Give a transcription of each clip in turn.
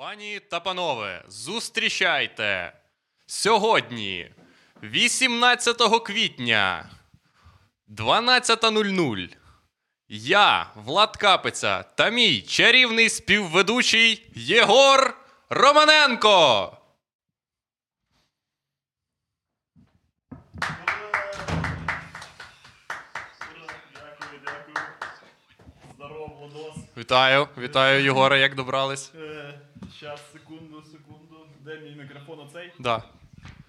Пані та панове, зустрічайте! Сьогодні, 18 квітня, 12.00. Я, Влад Капиця, та мій чарівний співведучий Єгор Романенко. Вітаю, вітаю, Єгоре, як добрались? Щас, секунду, секунду. Де мій мікрофон оцей? Да.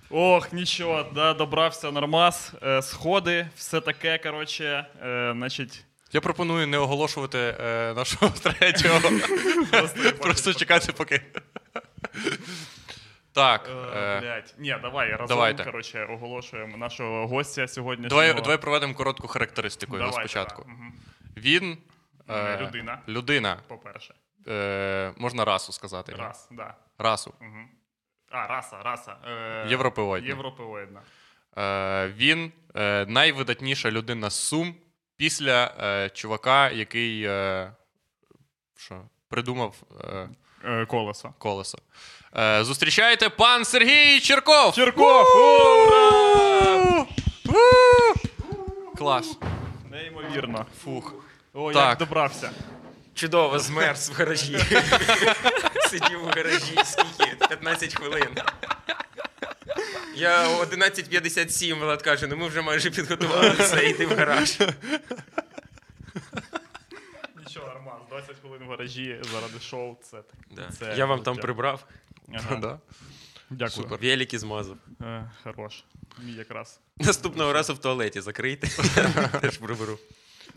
Ох, нічого, да, добрався нормас. Е, сходи, все таке, коротше, е, значить. Я пропоную не оголошувати е, нашого третього. Просто чекати, поки. Так. Е, Е, блядь. Ні, давай, разом, давайте. коротше, оголошуємо нашого гостя сьогоднішнього. давай, давай проведемо коротку характеристику його Давайте, спочатку. да, мгм. Він. Е, людина. Людина. По-перше. Е, можна расу сказати. Раз, да. Расу. Угу. А, раса, раса. Е, Європеоїдна. Європеоїдна. Е, він е, найвидатніша людина з Сум після е, чувака, який е, що, придумав е, Е, колесо. колесо. Е, зустрічайте пан Сергій Черков! Черков! Ура! Клас. Неймовірно. Фух. О, Так. як добрався. Чудово, змерз в гаражі. Сидів в гаражі скільки? 15 хвилин. Я о 11.57 Влад каже, ну ми вже майже підготувалися, йди в гараж. Нічого, нормально. 20 хвилин в гаражі заради шоу. Це, Да. це Я вам там прибрав, Ага. Да. Дякую. Супер. велики змазав. Е, хорош. Мій якраз. Наступного разу в туалеті закрийте. Теж приберу.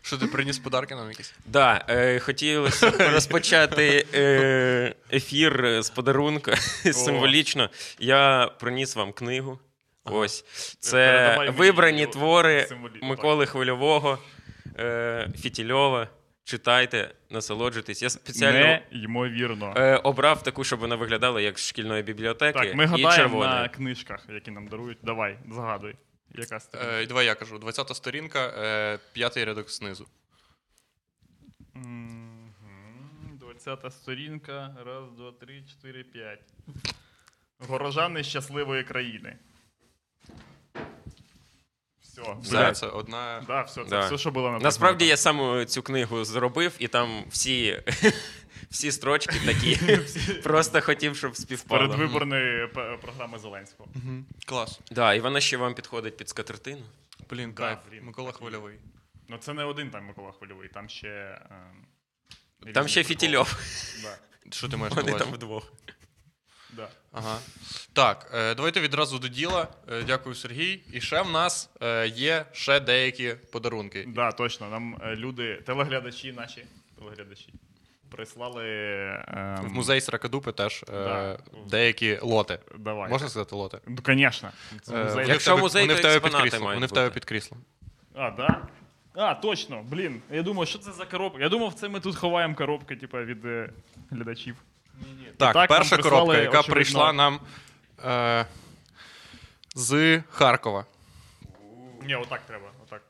Що ти приніс подарки нам якісь? Да, е, хотілося б розпочати е, ефір з подарунка символічно. Я приніс вам книгу. Ось. Це вибрані твори Миколи Хвильового, е, Фітільова. Читайте, насолоджуйтесь. Я спеціально Неймовірно. е, обрав таку, щоб вона виглядала як з шкільної бібліотеки. так, ми і гадаємо червона. на книжках, які нам дарують. Давай, загадуй. Яка сторінка? Е, давай я кажу. 20 сторінка, е, п'ятий рядок знизу. Мгм. 20 сторінка. Раз, два, три, чотири, п'ять. Горожани щасливої країни. Все. Блядь. це одна. Да, все, це Да. все, що було на Насправді я сам цю книгу зробив, і там всі, всі строчки такі. Просто хотів, щоб співпало. передвиборної програми Зеленського. Клас. Да, і вона ще вам підходить під скатертину. Блін, кайф. Микола. Хвильовий. Ну це не один там Микола Хвильовий, там ще. ем, Там ще. Фітільов. Що ти маєш на увазі? там вдвох. да. Ага. Так, е, давайте відразу до діла. Е, дякую, Сергій. І ще в нас е, є ще деякі подарунки. Да, точно. Нам е, люди, телеглядачі наші, телеглядачі, прислали. ем, В музей Сракадупи теж е, Да. деякі лоти. Давай. Можна сказати лоти? Ну, звісно. Е, музей. вони в Якщо музей, вони то в тебе під кріслом. Вони в тебе під кріслом. А, да? А, точно, блін. Я думав, що це за коробка? Я думав, це ми тут ховаємо коробки, типу, від е, глядачів. Так, так, перша коробка, яка очевидно- прийшла нам е, з Харкова. Ні, отак треба. Отак.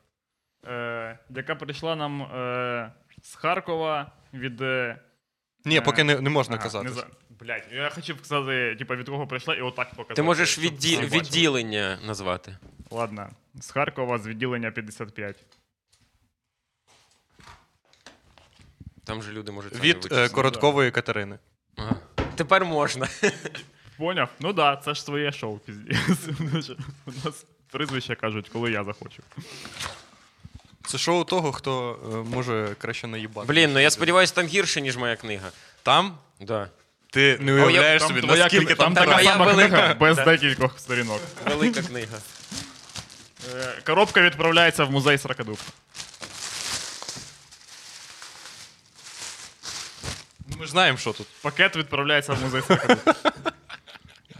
Е, яка прийшла нам е, з Харкова від. Е, Ні, поки не, не можна ага, казати. не за- Блядь, я хотів сказати, типу, від кого прийшла, і отак показати. Ти можеш відді... відділення назвати. Ладно. З Харкова з відділення 55. Там же люди можуть Від е, короткової Катерини. Ага. Тепер можна. Поняв? Ну да, це ж твоє шоу. У нас прізвища кажуть, коли я захочу. Це шоу того, хто е, може краще наїбати. Блін, ну я сподіваюся, там гірше, ніж моя книга. Там Да. ти не я- уявляєш собі, твоя наскільки книга- там там така моя сама велика. книга без Да. декількох сторінок. Велика книга. Е, Коробка відправляється в музей Сракадуп. Ну, Ми ж знаємо, що тут. Пакет відправляється в музей Сракадуп.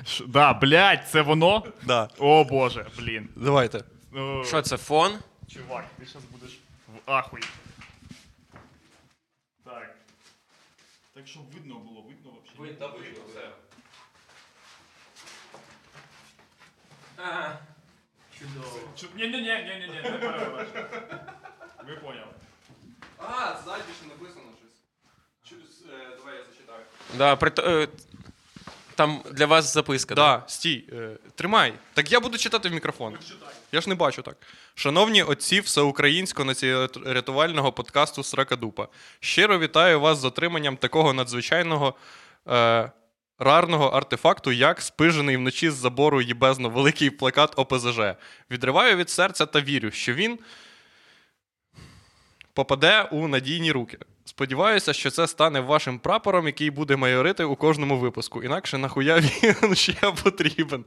Ш- Да, блядь, це воно? Да. О боже, блін. Давайте. Ну, Що це, фон? Чувак, ти зараз будеш в ахуї. Так. Так, щоб видно було, видно взагалі. Чу- Ні-ні-ні, ні-ні-ні, не переворачуй. Ви поняли. А, ззаді ще написано щось. Давай я зачитаю. Да, при... Там для вас записка. Да, стій, е, тримай. Так я буду читати в мікрофон. Я ж не бачу так. Шановні отці всеукраїнського рятувального подкасту Сракадупа. Щиро вітаю вас з отриманням такого надзвичайного е, рарного артефакту, як спижений вночі з забору їбезно великий плакат ОПЗЖ. Відриваю від серця та вірю, що він попаде у надійні руки. Сподіваюся, що це стане вашим прапором, який буде майорити у кожному випуску. Інакше нахуя він ще потрібен.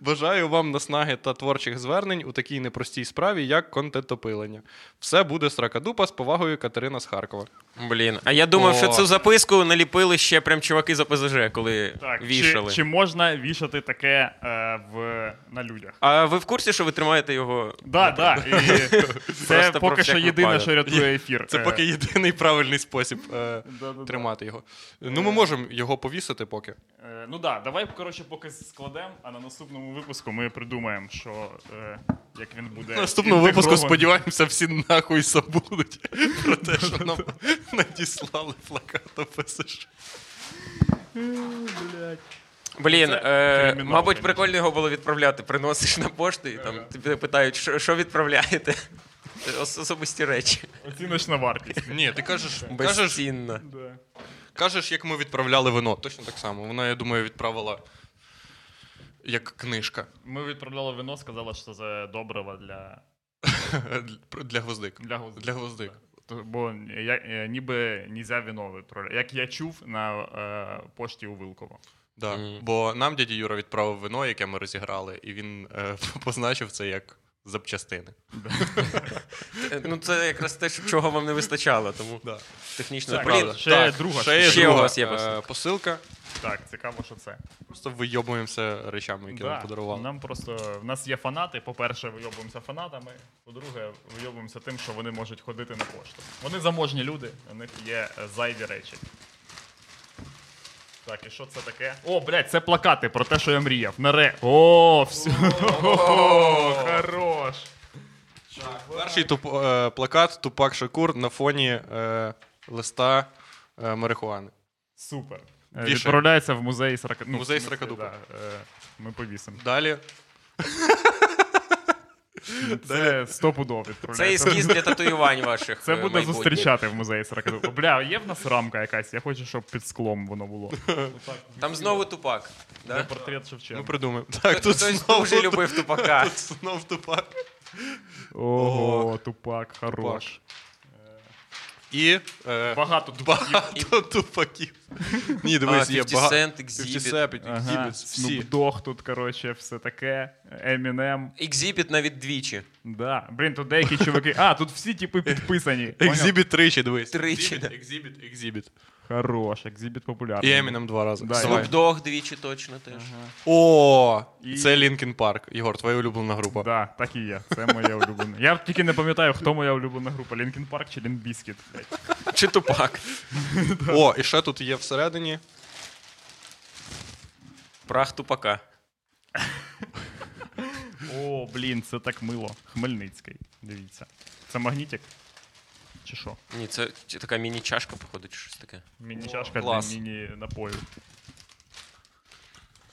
Бажаю вам наснаги та творчих звернень у такій непростій справі, як контентопилення. Все буде сракадупа з повагою Катерина з Харкова. Блін. А я думав, О. що цю записку наліпили ще прям чуваки з ОПЗЖ, коли Так, вішали. Чи, чи можна вішати таке е, в, на людях? А ви в курсі, що ви тримаєте його? Да, да. І це поки що єдине, що рятує ефір. Це Е, поки єдиний правильний спосіб е, тримати його. Ну, ми можемо його повісити поки. Е, Ну так, давай, коротше, поки складемо, а на наступному випуску ми придумаємо, що е, як він буде. В наступному випуску сподіваємося, всі нахуй забудуть про те, що нам надіслали плакат ОПСЖ. Блін, е, мабуть, прикольно його було відправляти. Приносиш на пошту і там тебе питають, що, що відправляєте? Особисті речі. Оціночна вартість. Ні, ти кажеш, кажеш. Да. кажеш, як ми відправляли вино. Точно так само. Вона, я думаю, відправила як книжка Ми відправляли вино, сказали, що це добриво для, для гвоздик. для гвоздик. Для гвоздик. То- Бо я, е, ніби нельзя вино відправляти. Як я чув на е, пошті у Вилково. Да. Мгм. Бо нам дядя Юра відправив вино, яке ми розіграли, і він е, позначив це як запчастини. Ну, це якраз те, чого вам не вистачало, тому Да. технічно. Так, Блін, правда. Ще друга ще Ще друга у вас є е, посилка. посилка. Так, цікаво, що це. Просто вийобуємося речами, які Да, нам подарували. Нам просто в нас є фанати. По-перше, вийобуємося фанатами. По-друге, вийобуємося тим, що вони можуть ходити на пошту. Вони заможні люди, у них є е, зайві речі. Так, і що це таке? О, блядь, це плакати про те, що я мріяв. Наре. О, все. О, хорош. Перший туп, е, плакат Тупак Шакур на фоні е, листа е, марихуани. Супер. Е, Вішай. Відправляється в музей ну, Музей Сракадупа. Да, е, ми повісимо. Далі. Це стопудов Це ескіз для татуювань ваших. Це е, буде зустрічати в музеї Сракадупа. Бля, є в нас рамка якась, я хочу, щоб під склом воно було. Там знову Tupac. Це Да? портрет Ми придумаємо. Так, тут знову, вже любив Тупака. тут знов Tupac. Ого, Tupac, хорош. І е, Багато тупаків. багато тупаків. Ні, дивись, є багато. Cent, 50 Xzibit. Cent, Ага, Xzibit, всі. Snoop тут, коротше, все таке. Eminem. Xzibit навіть двічі. Да. Блін, тут деякі чуваки. А, тут всі типи підписані. Xzibit тричі, дивись. Тричі, Xzibit, Xzibit, Xzibit. Хорош, Xzibit популярний. І Eminem два рази. Да. Snoop Dogg двічі точно теж. О, І- це Linkin Park. Єгор, твоя улюблена група. Да, так і є. Це моя улюблена. Я тільки не пам'ятаю, хто моя улюблена група. Linkin Park чи Limp Bizkit. Чи Tupac. О, і ще тут є всередині. Прах Тупака. О, блін, це так мило. Хмельницький. Дивіться. Це магнітик? Чи що? Ні, це така міні-чашка, походу, чи щось таке. Міні-чашка клас. для міні-напою.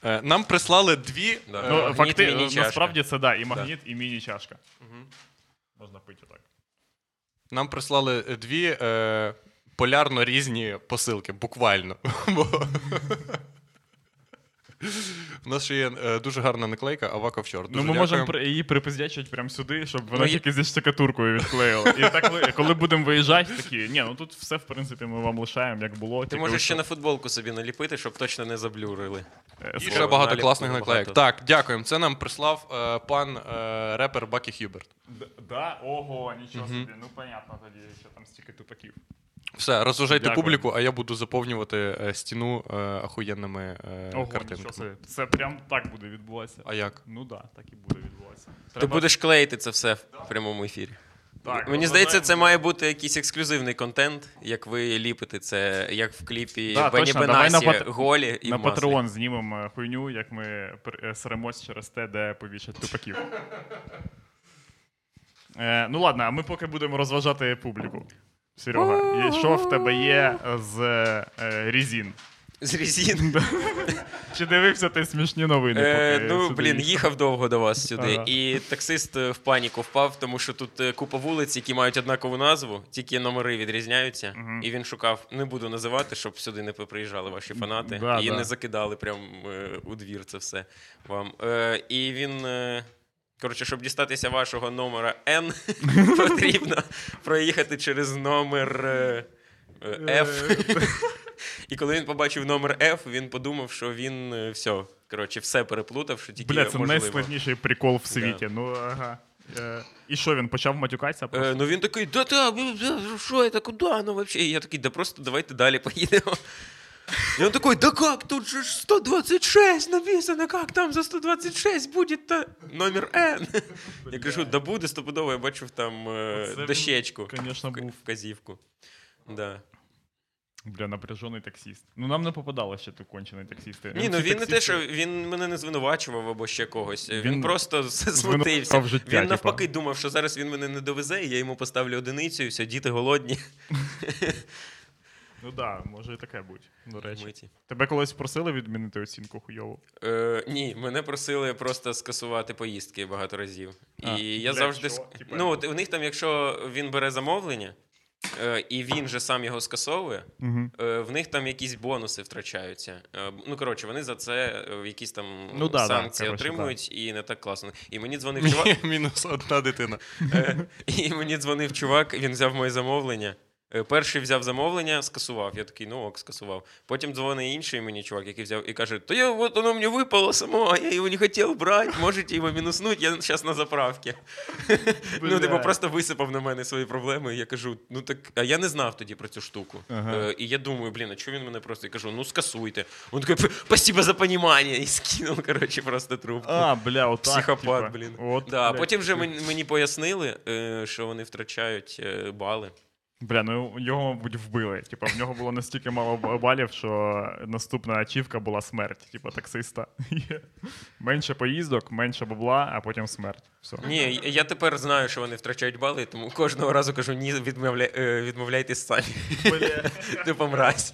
Е, Нам прислали дві. Да. е, Ну, Магніт, факти, міні-чашка. насправді це да, і магніт, і міні-чашка. Мгм. Можна пити отак. Нам прислали дві е, полярно різні посилки, буквально. Бо... У нас ще є е, дуже гарна наклейка Авака Вчор. Ну, ми можемо її припиздячити прямо сюди, щоб вона Ну, тільки зі штукатуркою відклеїла. І так, коли будемо виїжджати, такі, ні, ну тут все, в принципі, ми вам лишаємо, як було. Ти можеш ще на футболку собі наліпити, щоб точно не заблюрили. е, І ще багато класних наклеїк. Так, дякуємо. Це нам прислав е, пан репер Бакі Хюберт. Д- Да? Ого, нічого собі. Ну, понятно тоді, що там стільки тупаків. Все, розважайте Дякую. публіку, а я буду заповнювати е, стіну е, ахуєнними е, Ого, картинками. нічого собі. Це прям так буде відбуватися. А як? Ну так, да, так і буде відбуватися. Ти будеш клеїти це все в прямому ефірі. Так, Мені здається, це має бути якийсь ексклюзивний контент, як ви ліпите це, як в кліпі Да, Бені точно, давай Бенасі, на пат- голі і На в маслі. Patreon знімемо е, хуйню, як ми пер- е, сремось через те, де повішать тупаків. Е, ну ладно, а ми поки будемо розважати публіку. Серега, і що в тебе є з е, різін? З резин. Чи дивився ти смішні новини? Е, поки ну, сюди блін, їхав? довго до вас сюди. Ага. І таксист е, в паніку впав, тому що тут е, купа вулиць, які мають однакову назву, тільки номери відрізняються. Мгм. І він шукав, не буду називати, щоб сюди не приїжджали ваші фанати. Да, і да. не закидали прям е, у двір це все вам. Е, і він. Е, Коротше, щоб дістатися вашого номера N, потрібно проїхати через номер е, е, F. І коли він побачив номер F, він подумав, що він е, все, коротше, все переплутав, що тільки Бля, це можливо. найскладніший прикол в світі. Ну, ага. Е, І що, він почав матюкатися? Е, ну він такий, да та, що це, куди, ну вообще? І я такий, да просто давайте далі поїдемо. І він такий, да как, тут же 126 написано, как там за 126 буде та номер N? Я кажу, да буде стопудово, я бачив там е, дощечку, вк- був. вказівку. Да. Бля, напряжений таксіст. Ну нам не попадало ще тут кончений таксісти. Ні, ну ці він не те, таксісти- що він мене не звинувачував або ще когось. Він, Він просто смутився. звинувачував життя, Він типа. навпаки думав, що зараз він мене не довезе, і я йому поставлю одиницю, і все, діти голодні. Ну так, да, може і таке бути, до речі. Миті. Тебе колись просили відмінити оцінку хуйову? Е, ні, мене просили просто скасувати поїздки багато разів. І я блядь, завжди. що? Ну, от у них там, якщо він бере замовлення, е, і він же сам його скасовує, Угу. е, в них там якісь бонуси втрачаються. Е, ну, коротше, вони за це якісь там Ну да, да, санкції коротше, отримують, і не так класно. І мені дзвонив чувак. Мінус одна дитина. І мені дзвонив чувак, він взяв моє замовлення. Е, Перший взяв замовлення, скасував. Я такий, ну ок, скасував. Потім дзвонить інший мені чувак, який взяв і каже: То я от воно мені випало само, а я його не хотів брати, можете його мінуснути, я зараз на заправці. Ну, типу, просто висипав на мене свої проблеми. І я кажу, ну так, а я не знав тоді про цю штуку. Ага. Е, І я думаю, блін, а чого він мене просто? Я кажу, ну скасуйте. Він такий, спасибо за понімання. І скинув, коротше, просто трубку. А, бля, отак. Психопат, блін. От, Да, блядь, потім вже мені, пояснили, е, що вони втрачають бали. Бля, ну його, мабуть, вбили. Типа, в нього було настільки мало балів, що наступна ачівка була смерть, типа таксиста. менше поїздок, менше бабла, а потім смерть. Все. Ні, я тепер знаю, що вони втрачають бали, тому кожного разу кажу, ні, відмовля... е, відмовляйтесь самі. Типу мразь.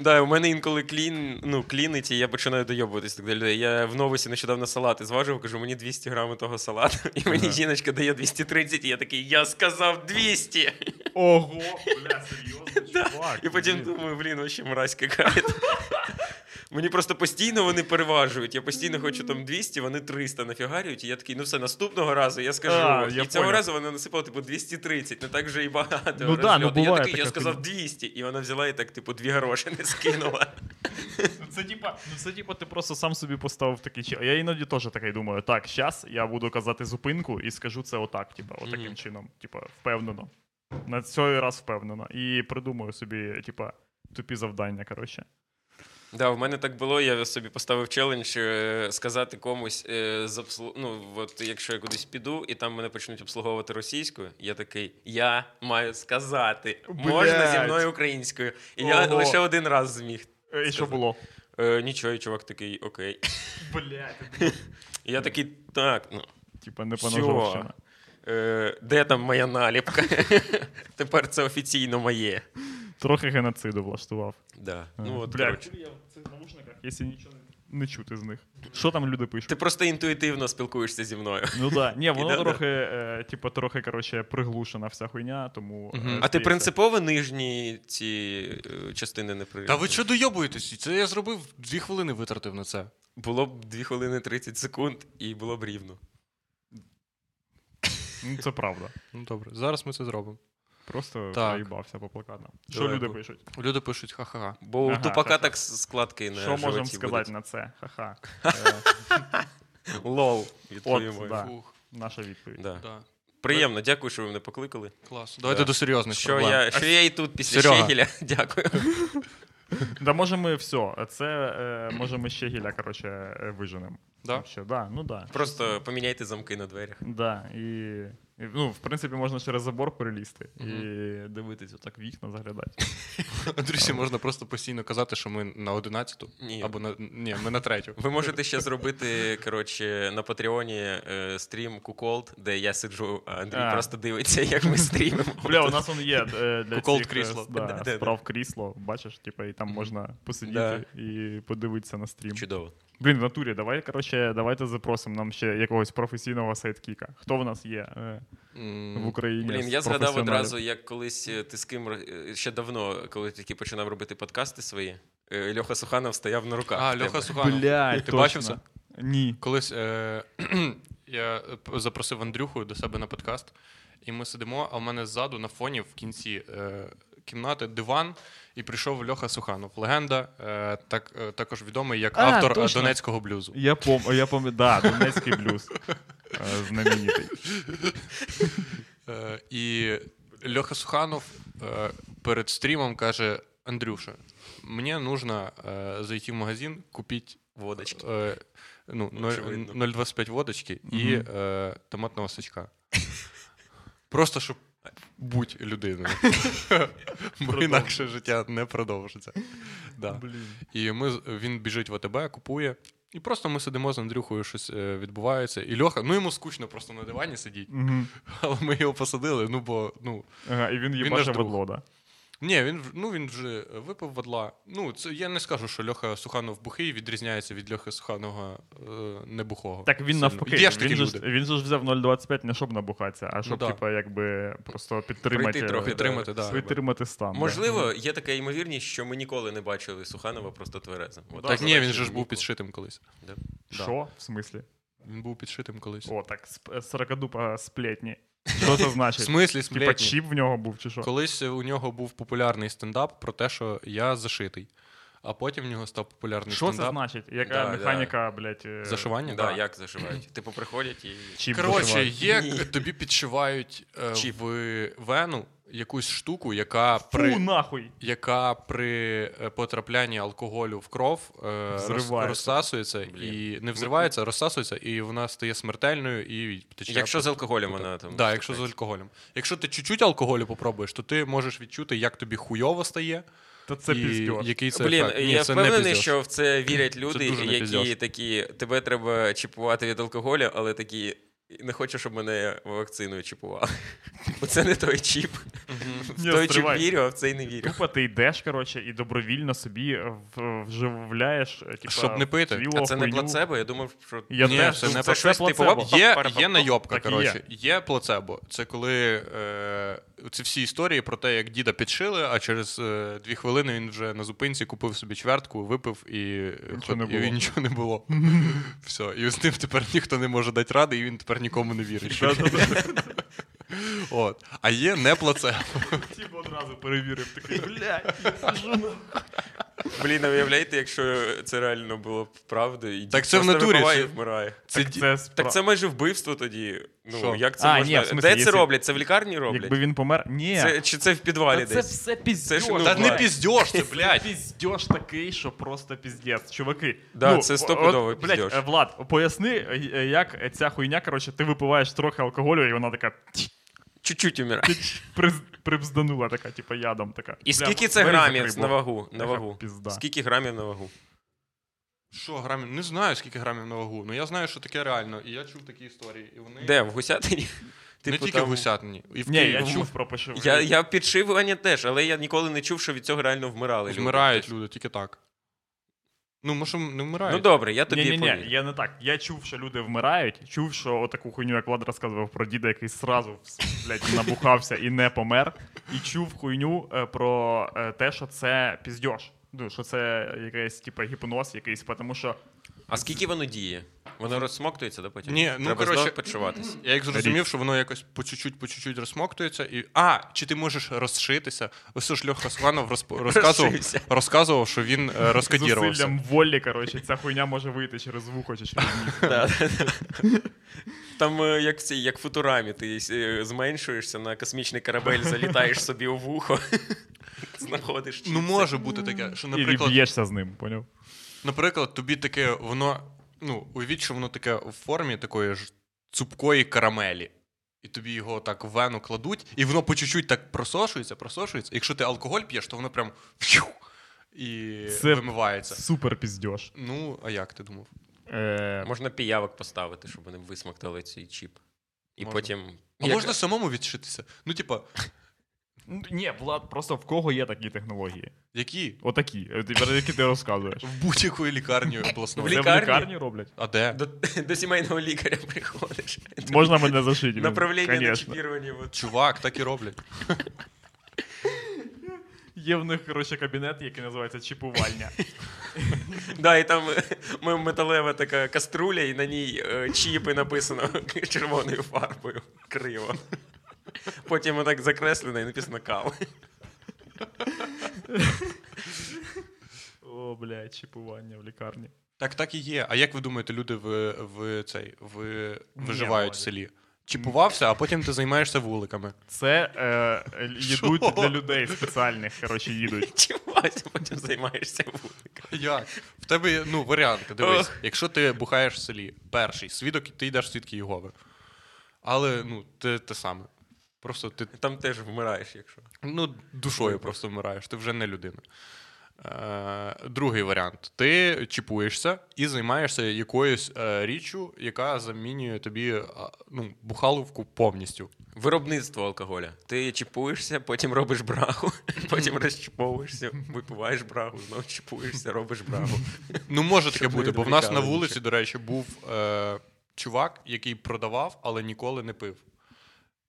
Да, у мене інколи клін, ну, клінить, і я починаю дойобуватись так далі. Я в новості нещодавно салати зважив, кажу, мені 200 грамів того салату, і мені Ага. жіночка дає 230, і я такий, я сказав 200! Ого, бля, серйозно, чувак. І потім думаю, блін, вообще мразь какая-то. Мені просто постійно вони переважують. Я постійно хочу там 200, вони 300 нафігарюють. І я такий, ну все, наступного разу я скажу. А, і я цього понял. разу вона насипала, типу, 230, не так вже і багато. Ну да, ну розльоту. я буває такий, я сказав коли- 200, і вона взяла і так, типу, дві гроші не скинула. Ну, Це типа, ну це типа ти просто сам собі поставив такий чи. Я іноді теж такий думаю, так, щас я буду казати зупинку і скажу це отак, типа, отаким чином, типа, впевнено. На цей раз впевнено. І придумаю собі, типа, тупі завдання, коротше. Да, в мене так було. Я собі поставив челендж е, сказати комусь е, з обслу... ну, от якщо я кудись піду, і там мене почнуть обслуговувати російською, я такий, я маю сказати, можна зі мною українською. І я лише один раз зміг. Е, І що було? Е, нічого, і чувак такий, окей. Блядь. Я такий, так, ну. Типа не поножовщина. Е, де там моя наліпка? Тепер це офіційно моє. Трохи геноциду влаштував. Да. Ну, от, Бля, коротше. я в цих наушниках, якщо нічого не чути з них. Що там люди пишуть? Ти просто інтуїтивно спілкуєшся зі мною. Ну да. Ні, воно Да-да. трохи, е, типу, трохи, коротше, приглушена вся хуйня, тому. е, Мгм. А ти здається- принципово нижні ці е, частини не при. Та ви що дойобуєтесь? Це я зробив дві хвилини витратив на це. Було б 2 хвилини 30 секунд, і було б рівно. Ну, це правда. Ну добре, зараз ми це зробимо. Просто Так. проїбався по плакатам. Що люди пишуть? Люди пишуть ха-ха. Бо у Ага, тупака ха-ха. так складки на Що можемо сказати будуть. на це? Ха-ха. Е, Лол. От, відповімо. да. Наша відповідь. Да. да. Приємно, дякую, що ви мене покликали. Клас. Давайте Да. до серйозних Що проблем. я, що я і тут після Серега. Щегеля. Дякую. Да може ми все. Це е, може ми ще гіля, коротше, е, виженемо. Да? Да, ну да. Просто поміняйте замки на дверях. Да, І, Ну, в принципі, можна через забор перелізти і дивитись, отак вікна заглядати. Андрюсі можна просто постійно казати, що ми на 11-ту. Або на ні, ми на третю. Ви можете ще зробити коротше, на Patreon і е, стрім cuckold, де я сиджу, а Андрій А. просто дивиться, як ми стрімимо. Бля, у нас он є е, для cuckold цих, е, крісло. Да, справ крісло, бачиш, типу, і там можна посидіти і подивитися на стрім. Чудово. Блін, в натурі, давай, коротше, давайте запросимо нам ще якогось професійного сайткіка. Хто в нас є е, в Україні? Блін, я згадав одразу, як колись е, ти з ким е, ще давно, коли тільки починав робити подкасти свої. е, Льоха Суханов стояв на руках. А. Льоха Суханов. Блядь, Ти бачив це? Ні. Колись е- я запросив Андрюху до себе на подкаст, і ми сидимо, а в мене ззаду на фоні в кінці е- кімнати диван, і прийшов Льоха Суханов. Легенда, е- так, е, також відомий як А, автор е, точно. донецького блюзу. Я пом... я пам'ятаю, да, Донецький блюз. Е, Знаменитий. Е, і Льоха Суханов е, перед стрімом каже: Андрюша, мені нужно е, зайти в магазин, купити Водочки. е, ну, ноль- Очевидно. 0,25 водочки і Мгм. е, томатного сачка. Просто щоб будь людиною. Бо інакше життя не продовжиться. Да. І ми, він біжить в АТБ, купує. І просто ми сидимо з Андрюхою, щось е, відбувається. І Льоха, ну йому скучно просто на дивані сидіти. Але ми його посадили, ну бо ну. Ага, і він їбаше ведло, да? Ні, він ну він вже випив водла. Ну, це я не скажу, що Льоха Суханов бухий відрізняється від Льохи Суханова е, небухого. Так він навпаки. Є ж такі Він же, ж- він ж взяв 0,25 не щоб набухатися, а щоб, да. типа, якби просто підтримати, Прийти трохи, е, Підтримати, да. підтримати стан. да. Можливо, є така ймовірність, що ми ніколи не бачили Суханова просто тверезим. От Так ні, він же ж був підшитим колись. Да. Що? В смислі? Він був підшитим колись. О, так, сп- сорокадупа сплетні. Що це В значить? смислі, Типа сплетні? чіп в нього був, чи що? Колись у нього був популярний стендап про те, що я зашитий. А потім в нього став популярний Що це стендап. значить? Яка Да, механіка, блядь? е, Зашивання? Да, як зашивають? Типу приходять і. Чіп Коротше, зашивають? є Ні. тобі підшивають е, Чіп. в вену якусь штуку, яка Фу, при нахуй! яка при е, потраплянні алкоголю в кров е, роз- Взривається. розсасується Блін. і не взривається, а розсасується, і вона стає смертельною і тече. Якщо з алкоголем вона там. Да, якщо з алкоголем. Якщо ти чуть-чуть алкоголю попробуєш, то ти можеш відчути, як тобі хуйово стає. Та це і який це Блін, ефект. Ні, я це не впевнений, що в це вірять люди, дуже не які такі, тебе треба чіпувати від алкоголю, але такі. Не хочу, щоб мене вакциною чіпували. Бо це не той чіп. В Ні, той чіп вірю, а в цей не вірю. Тупо ти йдеш, коротше, і добровільно собі вживляєш, е, Щоб не пити. А це не плацебо, я думав, що. Я Ні, теж це не це, щось типу. Є, найобка, коротше. Є плацебо. Це коли е, ці всі історії про те, як діда підшили, а через е, дві хвилини він вже на зупинці купив собі чвертку, випив і, Нічого не і нічого не було. Все. І з ним тепер ніхто не може дати ради, і він тепер нікому не вірить. От. А є не плацебо. Тіп одразу перевірив, такий, блядь, сижу на Блін, а уявляєте, якщо це реально було б правдою, і Так це в натурі, і вмирає. Це Так це, спра- Так це майже вбивство тоді. Ну, Що? як це А, можна? ні, в смислі, Де це якщо- роблять? Це в лікарні роблять? Якби він помер. Ні. Це, чи це в підвалі Та це десь? все піздьош. Це ну, Та не піздьош, це, блядь. Піздьош такий, що просто піздець. Чуваки. Да, ну, це стопудовий піздьош. е, Влад, поясни, е, як ця хуйня, коротше, ти випиваєш трохи алкоголю, і вона така Чуть-чуть умирає. прибзданула, така, типу, ядом така. І скільки це грамів на вагу? На вагу? Скільки грамів на вагу? Що грамів? Не знаю, скільки грамів на вагу. Ну я знаю, що таке реально. І я чув такі історії. І вони Де? В гусятині? не Типу, тільки там- в гусятині. І в Ні, Києві. я В- чув про пошив. Я, я підшивування теж, але я ніколи не чув, що від цього реально вмирали. люди. Вмирають люди, тільки так. Ну, може, не вмирають. Ну добре, я тобі Ні, ні, ні, я не так. Я чув, що люди вмирають. Чув, що отаку хуйню, як Влад розказував про діда, який сразу блядь, набухався і не помер. І чув хуйню е, про е, те, що це піздьош. Ну, що це якийсь типу, гіпноз якийсь, тому що А скільки воно діє? Воно розсмоктується, да, потім? Ні, ну, Треба коротше, знову підшиватися. Я як зрозумів, що воно якось по чуть-чуть, по чуть-чуть розсмоктується. І... А, чи ти можеш розшитися? Ось ж Льоха Суханов розп... розказував, Розшився. розказував, що він е, розкодірувався. зусиллям волі, коротше, ця хуйня може вийти через вухо чи через ніс. Да, да, да. Там е, як в цій, як в футурамі, ти е, зменшуєшся на космічний корабель, залітаєш собі у вухо, знаходиш. Ну, може бути таке, що, І наприклад, б'єшся з ним, поняв? Наприклад, тобі таке, воно. Ну, уявіть, що воно таке в формі такої ж цупкої карамелі. і тобі його так в вену кладуть, і воно по чуть-чуть так просошується, просошується. Якщо ти алкоголь п'єш, то воно прям фью, і Це- вимивається. Супер піздьош. Ну, а як ти думав? Е, Можна піявок поставити, щоб вони висмоктали цей чіп. І Можна. потім. А Як- можна самому відшитися? Ну, типа, Ні, Влад, просто в кого є такі технології? які? Отакі, е, про які ти розказуєш. В будь-якої лікарні В обласної. Це в лікарні? лікарні роблять? А де? До, до сімейного лікаря приходиш. Можна мене зашити? Направлення на чіпірування. Чувак, так і роблять. Є в них, коротше, кабінет, який називається чіпувальня. Да, і там е, металева така каструля, і на ній е, чіпи написано червоною фарбою. Криво. Потім отак закреслено і написано кал. О, блядь, чіпування в лікарні. Так, так і є. А як ви думаєте, люди в, в цей в, виживають в селі? Чіпувався, а потім ти займаєшся вуликами. Це е, їдуть Що? для людей спеціальних, коротше, їдуть. Чимось, потім займаєшся вуликом. Як? В тебе є ну, варіанти. Дивись, Ох. якщо ти бухаєш в селі, перший свідок, ти йдеш в свідки Єгови. Але ну, ти те саме. Просто ти Там теж вмираєш, якщо. ну, душою просто вмираєш, ти вже не людина. Е, другий варіант: ти чіпуєшся і займаєшся якоюсь е, річчю, яка замінює тобі е, ну, бухаловку повністю. Виробництво алкоголя. Ти чіпуєшся, потім робиш брагу, потім розчіповуєшся, випиваєш брагу, знову чіпуєшся, робиш брагу. Ну, може таке бути, бо в нас на вулиці, до речі, був е, чувак, який продавав, але ніколи не пив.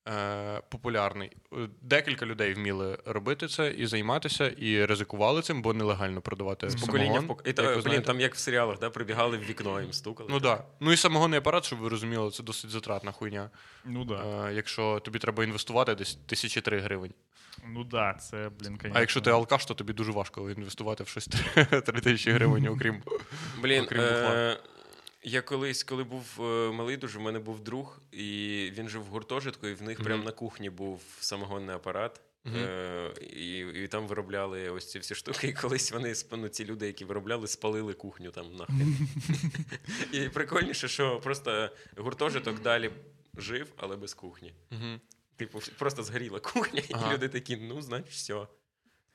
Е, популярний. Е, Декілька людей вміли робити це і займатися, і ризикували цим, бо нелегально продавати З покоління в пок... І та, блін, знаєте. там як в серіалах, да, прибігали в вікно, їм стукали. Ну так. Да. Ну і самогонний апарат, щоб ви розуміли, це досить затратна хуйня. Ну да. Е, якщо тобі треба інвестувати десь тисячі три гривень. Ну да, це, блін, конечно. А якщо ти алкаш, то тобі дуже важко інвестувати в щось три тисячі гривень, окрім. Блін, Окрім е- я колись, коли був е, малий, дуже в мене був друг, і він жив в гуртожитку, і в них прямо на кухні був самогонний апарат. Мгм. Е, і, і там виробляли ось ці всі штуки. І колись вони ну, ці люди, які виробляли, спалили кухню там нахрен. І прикольніше, що просто гуртожиток далі жив, але без кухні. Типу, просто згоріла кухня, і Ага. люди такі, ну, значить, все.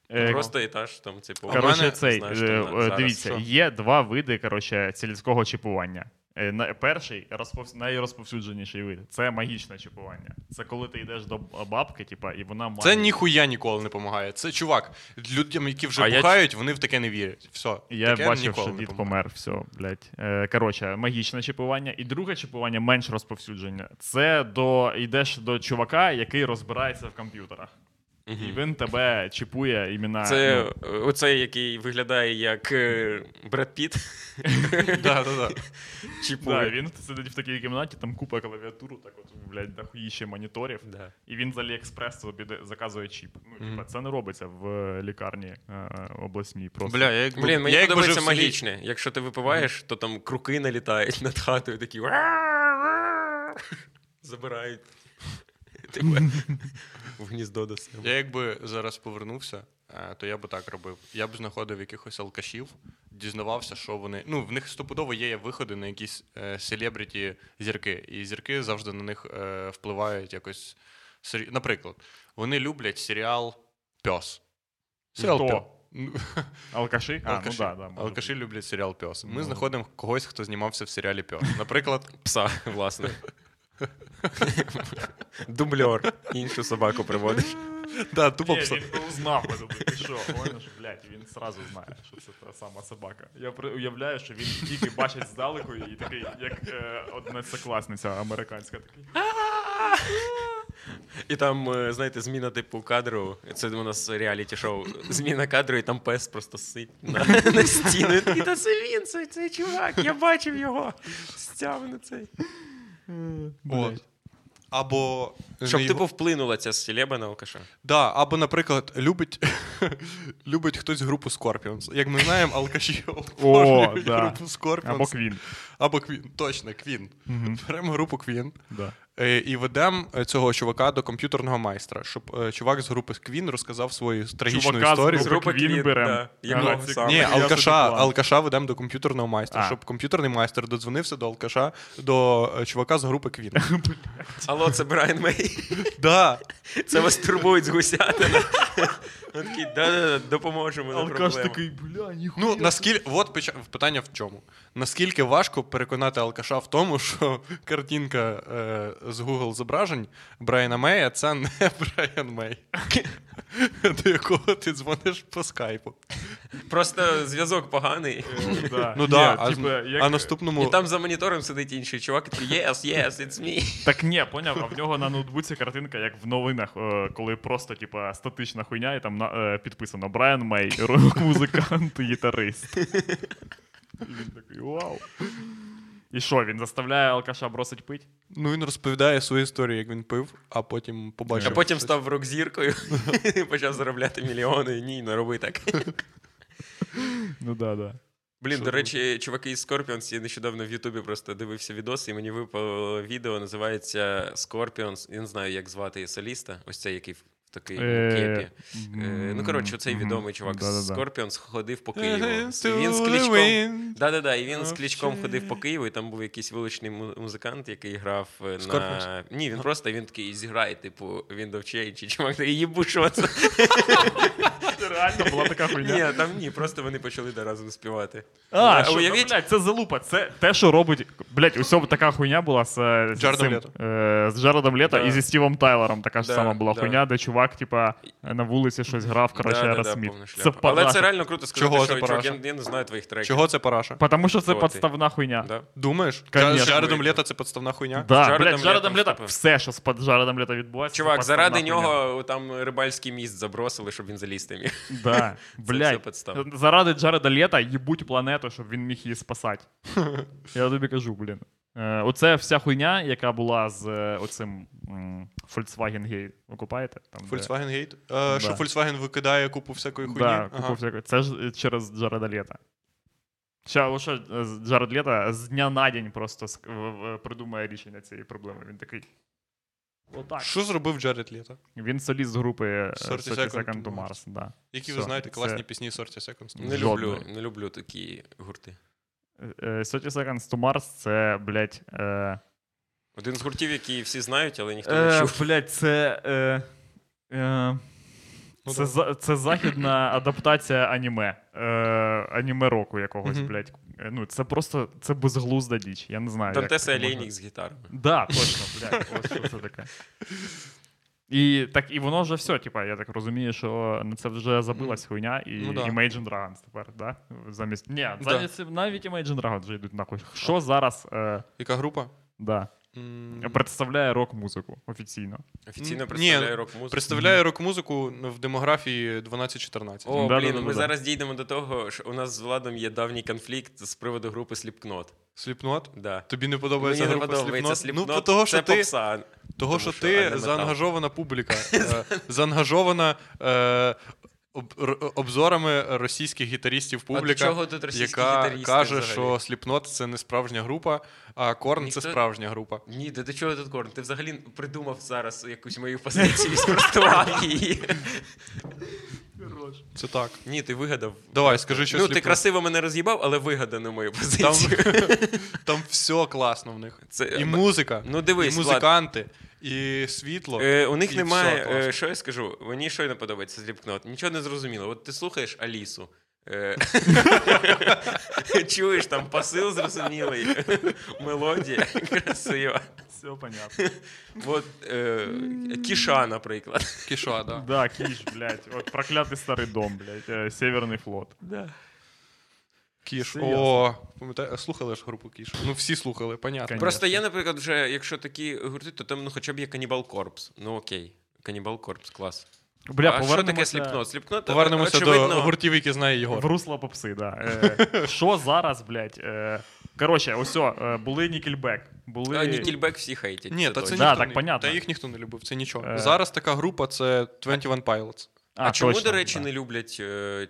Е, Просто етаж там, типу. Коротше, мене, цей, знаєш, е, там, е, дивіться, що? є два види коротше, сільського чіпування. Е, Перший розпов... найрозповсюдженіший вид це магічне чіпування. Це коли ти йдеш до бабки, типа, і вона має. Це ніхуя ніколи не допомагає. Це чувак. Людям, які вже А я вони в таке не вірять. Все. Я таке бачив, що дід помер, все, блядь. Е, коротше, магічне чіпування. І друге чіпування менш розповсюдження. Це до йдеш до чувака, який розбирається в комп'ютерах. І він тебе чіпує імена. Це ну, е, оцей, який виглядає як е, Бред Піт. Да, да, да. Чіпує. Він сидить в такій кімнаті, там купа клавіатуру, так от, блядь, дохуїще моніторів. І він з Аліекспрес собі заказує чіп. Ну, типа, це не робиться в лікарні е, обласній. Просто. Бля, я Блін, мені подобається магічне. Якщо ти випиваєш, то там круки налітають над хатою, такі забирають тебе в гніздо до себе. Я якби зараз повернувся, е, то я би так робив. Я б знаходив якихось алкашів, дізнавався, що вони. Ну, в них стопудово є виходи на якісь е, селебріті зірки. І зірки завжди на них е, впливають якось. Наприклад, вони люблять серіал Пес. Серіал. Ну, Алкаші? А, Алкаші. ну да, да, Алкаші люблять серіал Пес. Ми Ну. знаходимо когось, хто знімався в серіалі Пес. Наприклад, Пса, власне. Дубльор. Іншу собаку приводиш. да, тупо Ні, пса. він би узнав, думаю, ти що, понял, блядь, він сразу знає, що це та сама собака. Я уявляю, що він тільки бачить здалеку і такий, як е, одинадцякласниця американська. Такий. І там, е, знаєте, зміна типу кадру. Це у нас реаліті-шоу. Зміна кадру, і там пес просто сить на, на стіну. І Та це він, це цей чувак, я бачив його. Стяв на цей. От. Або. Щоб не типу вплинула ця стілеба на алкаша. Да, або, наприклад, любить, любить хтось групу Scorpions. Як ми знаємо, алкаші обожнюють да. групу Scorpions. Або Квін. Або Квін. Точно, Квін. Угу. Беремо групу Квін, Да. Е, і ведемо цього чувака до комп'ютерного майстра, щоб е, чувак з групи Queen розказав свою трагічну Чувака з групи Квін Квін, берем. да. Ага. Ні, алкаша, алкаша ведемо до комп'ютерного майстра, А. щоб комп'ютерний майстер додзвонився до алкаша, до е, чувака з групи Queen. Алло, це Брайан Мей. Да. Це вас турбують з гусятина. Такий, да-да-да, допоможемо, не Алкаш проблема. такий, бля, ніхуя. Ну, наскільки, от печа- питання в чому? Наскільки важко переконати алкаша в тому, що картинка е, з Google зображень Брайана Мея це не Брайан Мей, до якого ти дзвониш по скайпу. Просто зв'язок поганий. Ну Ні, да, а, типу, наступному. І там за монітором сидить інший чувак, і такий, yes, yes, it's me. Так ні, поняв, а в нього на ноутбуці картинка, як в новинах, е, коли просто, типа, статична хуйня, і там е, підписано Брайан Мей, рок-музикант, гітарист. І він такий, вау. І що, він заставляє алкаша бросить пить? Ну, він розповідає свою історію, як він пив, а потім побачив. А потім щось. став рок-зіркою і почав заробляти мільйони. Ні, не роби так. Ну да, да. Блін, до речі, чуваки із Scorpions, я нещодавно в Ютубі просто дивився відос, і мені випало відео, називається Scorpions. Я не знаю, як звати соліста, ось цей, який такий Е, кепі. Е, Ну, коротше, цей відомий чувак з Да-да-да. Ходив по Києву. І він з клічком. Да-да-да, і він з клічком ходив по Києву, і там був якийсь вуличний музикант, який грав е, на. Ні, він просто він такий зіграє, типу, Wind of Change, і чувак такий, їбу, що це? Реально була така хуйня. Ні, там ні, просто вони почали разом співати. А, Е, що, уявіть- блядь, це залупа. Це те, що робить. Блядь, усьо така хуйня була з, е, Джаредом Лето. е, з Джаредом Лето і зі Стівом Тайлером така ж сама була хуйня, де чувак, типа, на вулиці щось грав, коротше, Да-да-да, Це. Але параша. це реально круто сказати, Чого що це чувак, я, я не знаю твоїх треків. Чого це параша? Потому що це Хто ти? хуйня. Да? Думаєш? Конечно. З Джаредом Лето це підставна хуйня? Да, блядь, з Джаредом Лето, все, що з під Джаредом Лето відбувається. Чувак, заради хуйня. нього там рибальський міст забросили, щоб він заліз там. Да, блядь. Заради Джареда Лета їбуть планету, щоб він міг її спасати. Я тобі кажу, блін. Е, Оце вся хуйня, яка була з е, оцим Volkswagen Gate. Ви купаєте? Там, Volkswagen Gate? Е, Що Да. Volkswagen викидає купу всякої хуйні? Да, Ага. всякої. Це ж через Джареда Лета. Ще лише е, Джаред Лето з дня на день просто придумає рішення цієї проблеми. Він такий. Отак. Що зробив Джаред Лето? Він соліст групи е, 30 30 Second Second to to Mars. Mars. Да. Які Все, ви знаєте це- класні пісні 30 Seconds? Не люблю, не люблю такі гурти. Е, 30 Seconds to Mars це, блядь. Е, Один з гуртів, які всі знають, але ніхто не е, чув. блядь, це. Е, е, Ну, це, за, це західна адаптація аніме. Е, аніме року якогось, Мгм. блядь. Е, Ну, це просто це безглузда діч. Я не знаю. Дантеса таке можна- з гітарами. Да, точно, блядь, ось що це таке. І так, і воно вже все, типа, я так розумію, що на це вже забилась хуйня, і Ну да. Imagine Dragons тепер, да? Замість. Ні, Да. навіть Imagine Dragons вже йдуть нахуй. Що зараз е, Яка група? да, представляє рок-музику офіційно? Офіційно Ні, представляє рок-музику. Представляє рок-музику в демографії 12-14. О, Да, блін, да, да, ми да. зараз дійдемо до того, що у нас з Владом є давній конфлікт з приводу групи Slipknot. Сліпнот? Да. Тобі не подобається Мені не група подобається? Slipknot. Ну, по того, що це ти, попса. того, тому що що, ти заангажована публіка. е, Заангажована е, об- р- обзорами російських гітаристів А до чого тут російські яка каже, взагалі? що Сліпнот це не справжня група, а Корн Ніхто- це справжня група. Ні, де до чого тут корн? Ти взагалі придумав зараз якусь мою позицію і спростував її. Це так. Ні, ти вигадав. Давай, скажи, що ну, ти красиво мене роз'їбав, але вигадано мою позицію. там все класно в них. Це, І музика, Ну, дивись, і музиканти, і світло. Е, у них і немає. все. Е, що я скажу? Мені що не подобається Сліпкнот? Нічого не зрозуміло. От ти слухаєш Алісу. е, Чуєш там посил зрозумілий, мелодія красива. Все понятно. От е, Кіша, наприклад. Кіша, да. Да, кіш, блядь. От проклятый старый дом, блядь. е, Северный флот. Кіш. Серйозно? О, пам'ятаю, слухали ж групу Кіш? Ну, всі слухали, понятно. Конечно. Просто я, наприклад, вже, якщо такі гурти, то там ну, хоча б є Cannibal Corpse. Ну окей. Cannibal Corpse, клас. Бля, а що таке повернемося? Slipknot, Повернемося очевидно, до гуртів, які знає в Єгор. русло попси, да. Е, Що зараз, блядь? е, Коротше, ось е, були Nickelback. Були... А, Нікельбек всі хейтять. Ні, та це точно. Да, так не, понятно. Та їх ніхто не любив, це нічого. Е. Зараз така група це 21 Pilots. А, чому, точно, до речі, да. не люблять. е,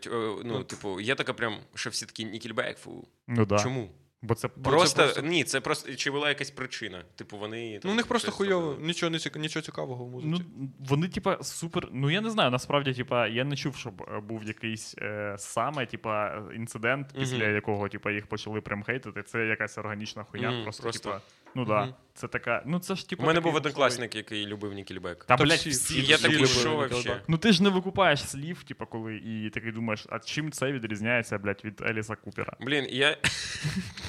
е, Ну, типу, є така прям, що всі такі Нікельбек, фу. Ну да. Чому? Бо це Просто, просто- ні, це просто чи була якась причина. Типу, вони Ну, у них просто хуйово, нічого, не ціка- нічого цікавого в музиці. Ну, вони, типа, супер. Ну, я не знаю, насправді, типа, я не чув, щоб е, був якийсь е, саме, типа, інцидент, після Мгм. якого, типа, їх почали прям хейтити. Це якась органічна хуйня. Мгм, просто, просто. типа, ну да. Мгм. Це така. Ну, це ж, типа. У мене такий був однокласник, який любив Нікельбек. Та, Та блядь, всі- всі. Всі я ж такий, що вообще? Ну ти ж не викупаєш слів, типа, коли і такий думаєш, а чим це відрізняється, блядь, від Еліса Купера? Блін, я.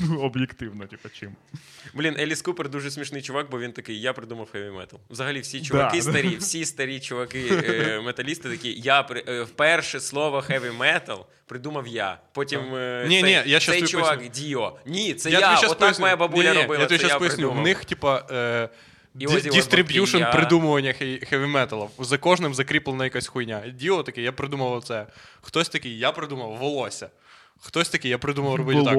Ну, об'єктивно, типа, чим. Блін, Еліс Купер дуже смішний чувак, бо він такий, я придумав хеві метал. Взагалі, всі чуваки Да. старі, всі старі чуваки, е, металісти такі, я при- е, вперше слово хеві метал придумав я. Потім е, Ні, цей, ні, я цей чувак поясню. Діо. Ні, це я. щас Отак поясню. моя бабуля Ні-ні, робила. Я тобі я поясню. В них, типа, е, І ді- Озі distribution Осборн, я- придумування хеві металів. За кожним закріплена якась хуйня. Діо такий, я придумав це. Хтось такий, я придумав волосся. Хтось такий, я придумав робити так.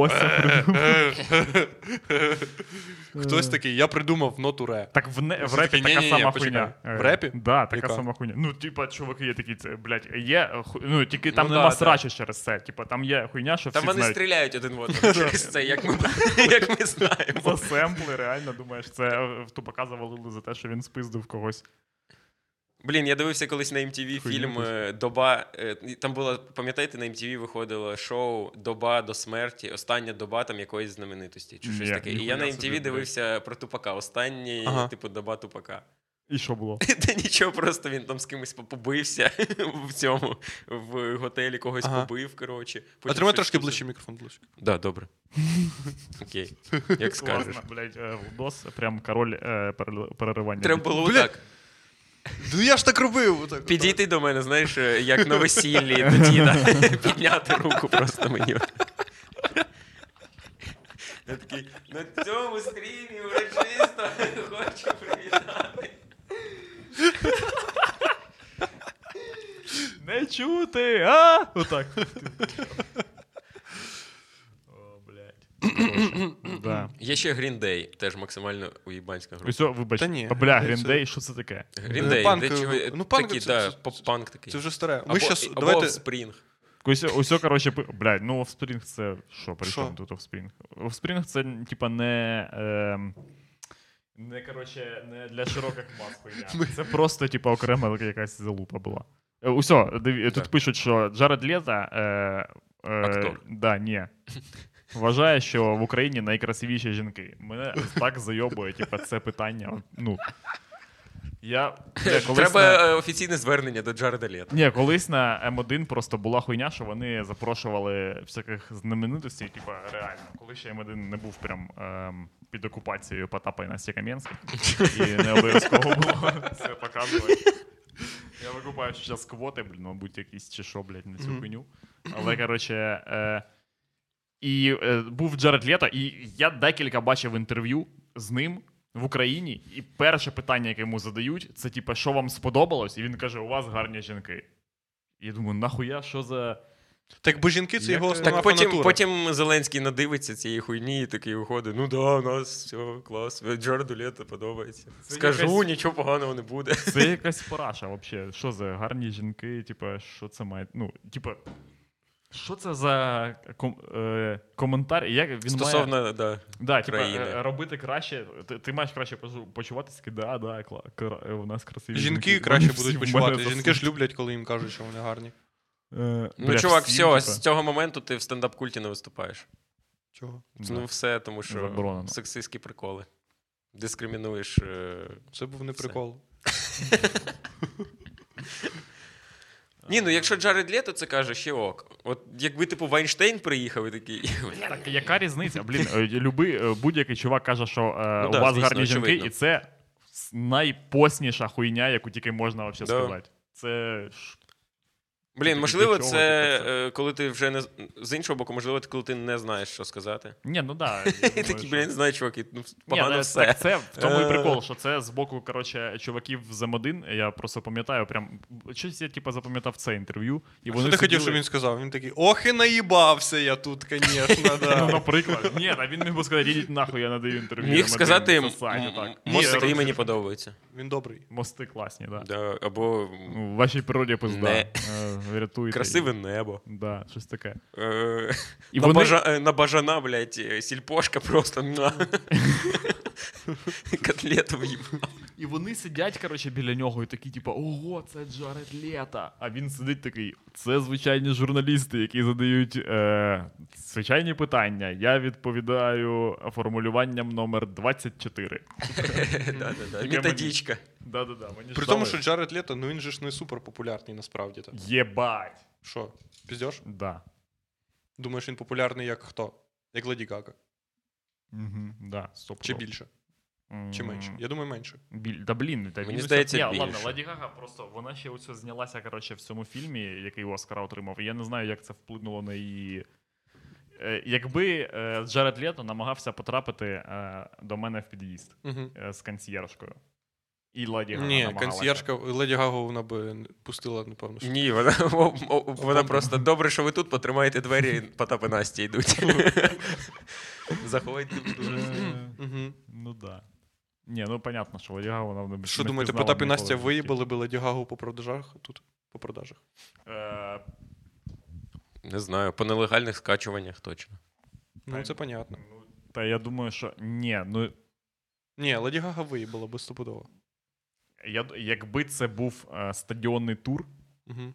Хтось такий, я придумав ноту ре. Так в, репі така сама хуйня. В репі? Да, така сама хуйня. Ну, типа, чуваки є такі, блядь, є, е, ну, тільки там Ну, нема да, срачу через це. Типа, там є хуйня, що всі вони стріляють один в одного через це, як ми, як ми знаємо. За семпли, реально, думаєш, це е, в тупака завалили за те, що він спиздив когось. Блін, я дивився колись на MTV Хуйню фільм е, Доба. е, Там було, пам'ятаєте, на MTV виходило шоу Доба до смерті, остання доба там якоїсь знаменитості. Чи щось Ні, таке. І я на собі, MTV блядь. дивився про тупака. Останній, Ага. типу, доба тупака. І що було? Та нічого, просто він там з кимось побився в цьому в готелі когось Ага. побив. Коротше. А Потім тримай щось трошки тут- ближче мікрофон ближче. Да, добре. Окей. Як скажеш. Класно, блядь, е, прям король е, перел- переривання. Треба було так. Ну я ж так робив. отак, Підійти до мене, знаєш, е, як на весіллі до діда. Підняти руку просто мені. Я такий, на цьому стрімі урочисто хочу привітати. Не чути! А! Отак. О, блядь. Хороше. Да. Є ще Green Day, теж максимально уїбанська група. О, вибач. Та ні, А, бля, Green Day, що це таке? Green Е, Day, панк, де е, чого, ну, панк такі, це- да, це- поп-панк такий. Це вже старе. Ми Або, щас, або давайте... Offspring. Ось, ось, коротше, блядь, ну Offspring це що, при чому тут Offspring? Offspring це, типа, не. ем, не, коротше, не для широких мас хуйня. Це просто, типа, окрема якась залупа була. Е, Усьо, диві- тут Так. пишуть, що Джаред Лето. Е, е, Актор. Да, ні. Вважає, що в Україні найкрасивіші жінки. Мене так зайобує, типа, це питання. Ну. Я, колись Треба на- е, офіційне звернення до Джареда Лето. ні, колись на М1 просто була хуйня, що вони запрошували всяких знаменитостей, типа реально. Коли ще М1 не був прям ем, під окупацією Потапа і Насті Кам'янських, і не обов'язково було це показувати. Я викупаю, зараз квоти, блін, мабуть, якісь чи що, блядь, на цю хуйню. Але, коротше, е, і е, був Джаред Лето, і я декілька бачив інтерв'ю з ним. В Україні, і перше питання, яке йому задають, це типа, що вам сподобалось? І він каже: у вас гарні жінки. І я думаю, нахуя, що за. Так, бо жінки це Як, його е, основна Так потім, фанатура. потім Зеленський надивиться цієї хуйні і такий виходить: ну да, у нас все клас. Джареду Лето подобається. Це Скажу, якась- нічого поганого не буде. Це якась параша, взагалі. Що за гарні жінки? Типа, що це має. Ну, типа, що це за ком... е... коментар? і Як він Стосовно, має... да. Да, типа, країни. е, робити краще. Ти, ти маєш краще почу- почуватися, такий, да, да, кла... кра- у нас красиві Жінки краще Вони всі будуть в мене почувати. Жінки ж люблять, коли їм кажуть, що вони гарні. Е, Ну, бля, чувак, всім, все, типа, з цього моменту ти в стендап-культі не виступаєш. Чого? да. Ну, все, тому що Заборонено. сексистські приколи. Дискримінуєш. е, Це був не Все. прикол. Ні, ну якщо Джаред Лето це каже, ще ок. От якби, типу, Вайнштейн приїхав і такий. Так, яка різниця? Блін, е, люби, е, будь-який чувак каже, що е, Ну у да, вас звісно, гарні жінки, очевидно. і це найпосніша хуйня, яку тільки можна вообще Да. сказати. Це ж Блін, можливо, чого, це це? е, коли ти вже не з- іншого боку, можливо, коли ти не знаєш, що сказати. Ні, ну да. І такі, блін, не знаю, чуваки, ну погано ну, все. Так, це в тому і Е. прикол, що це з боку, коротше, чуваків з М1, я просто пам'ятаю, прям щось я типу, запам'ятав це інтерв'ю. І Що вони ти хотів, щоб він сказав? Він такий, ох і наїбався я тут, звісно, Ну, наприклад. Ні, а він міг би сказати, ідіть нахуй, я надаю інтерв'ю. Міг сказати, засайте, м- так. мости мені що- подобаються. Він добрий. Мости класні, так. Да. Да, або в вашій природі пизда. Врятуйте. Красиве небо. Да, щось таке. Е, І на, вони- бажа... е, на бажана, блядь, сільпошка просто на. Котлету в'їбав. І вони сидять, коротше, біля нього і такі, типу, ого, це Джаред Лето. А він сидить такий: це звичайні журналісти, які задають е, звичайні питання. Я відповідаю формулюванням номер 24. Да-да-да. Методичка. При тому, що Джаред Лето, ну він же ж не супер популярний насправді. так. Єбать. Що, піздєш? Да. Думаєш, він популярний як хто? Як Леді Гага? Угу, да, стоп. Чи більше? Чи менше? Я думаю, менше. Біль... Да блін, та Мені здається, Ні, більше. ладно, Леді Гага просто вона ще оце знялася коротше, в цьому фільмі, який Оскара отримав. І я не знаю, як це вплинуло на її. Е, Якби е, Джаред Лето намагався потрапити е, до мене в під'їзд Угу. з консьєржкою. І Леді Гага Ні, намагалася. консьєржка Леді Гагу вона би не пустила, напевно. що. Ні, вона, о- о- вона просто добре, що ви тут потримаєте двері, Потап і Настя йдуть. Заходьте. Е, Угу. Ну да. Ні, ну понятно, що Леді Гага вона б Що думаєте, Потап і Настя виїбали би Леді Гагу по продажах тут? По продажах. Е, Не знаю, по нелегальних скачуваннях точно. Ну, це понятно. ну, Та я думаю, що ні, ну Ні, Леді Гага виїбала би стопудово. Я, якби це був е, стадіонний тур, Угу.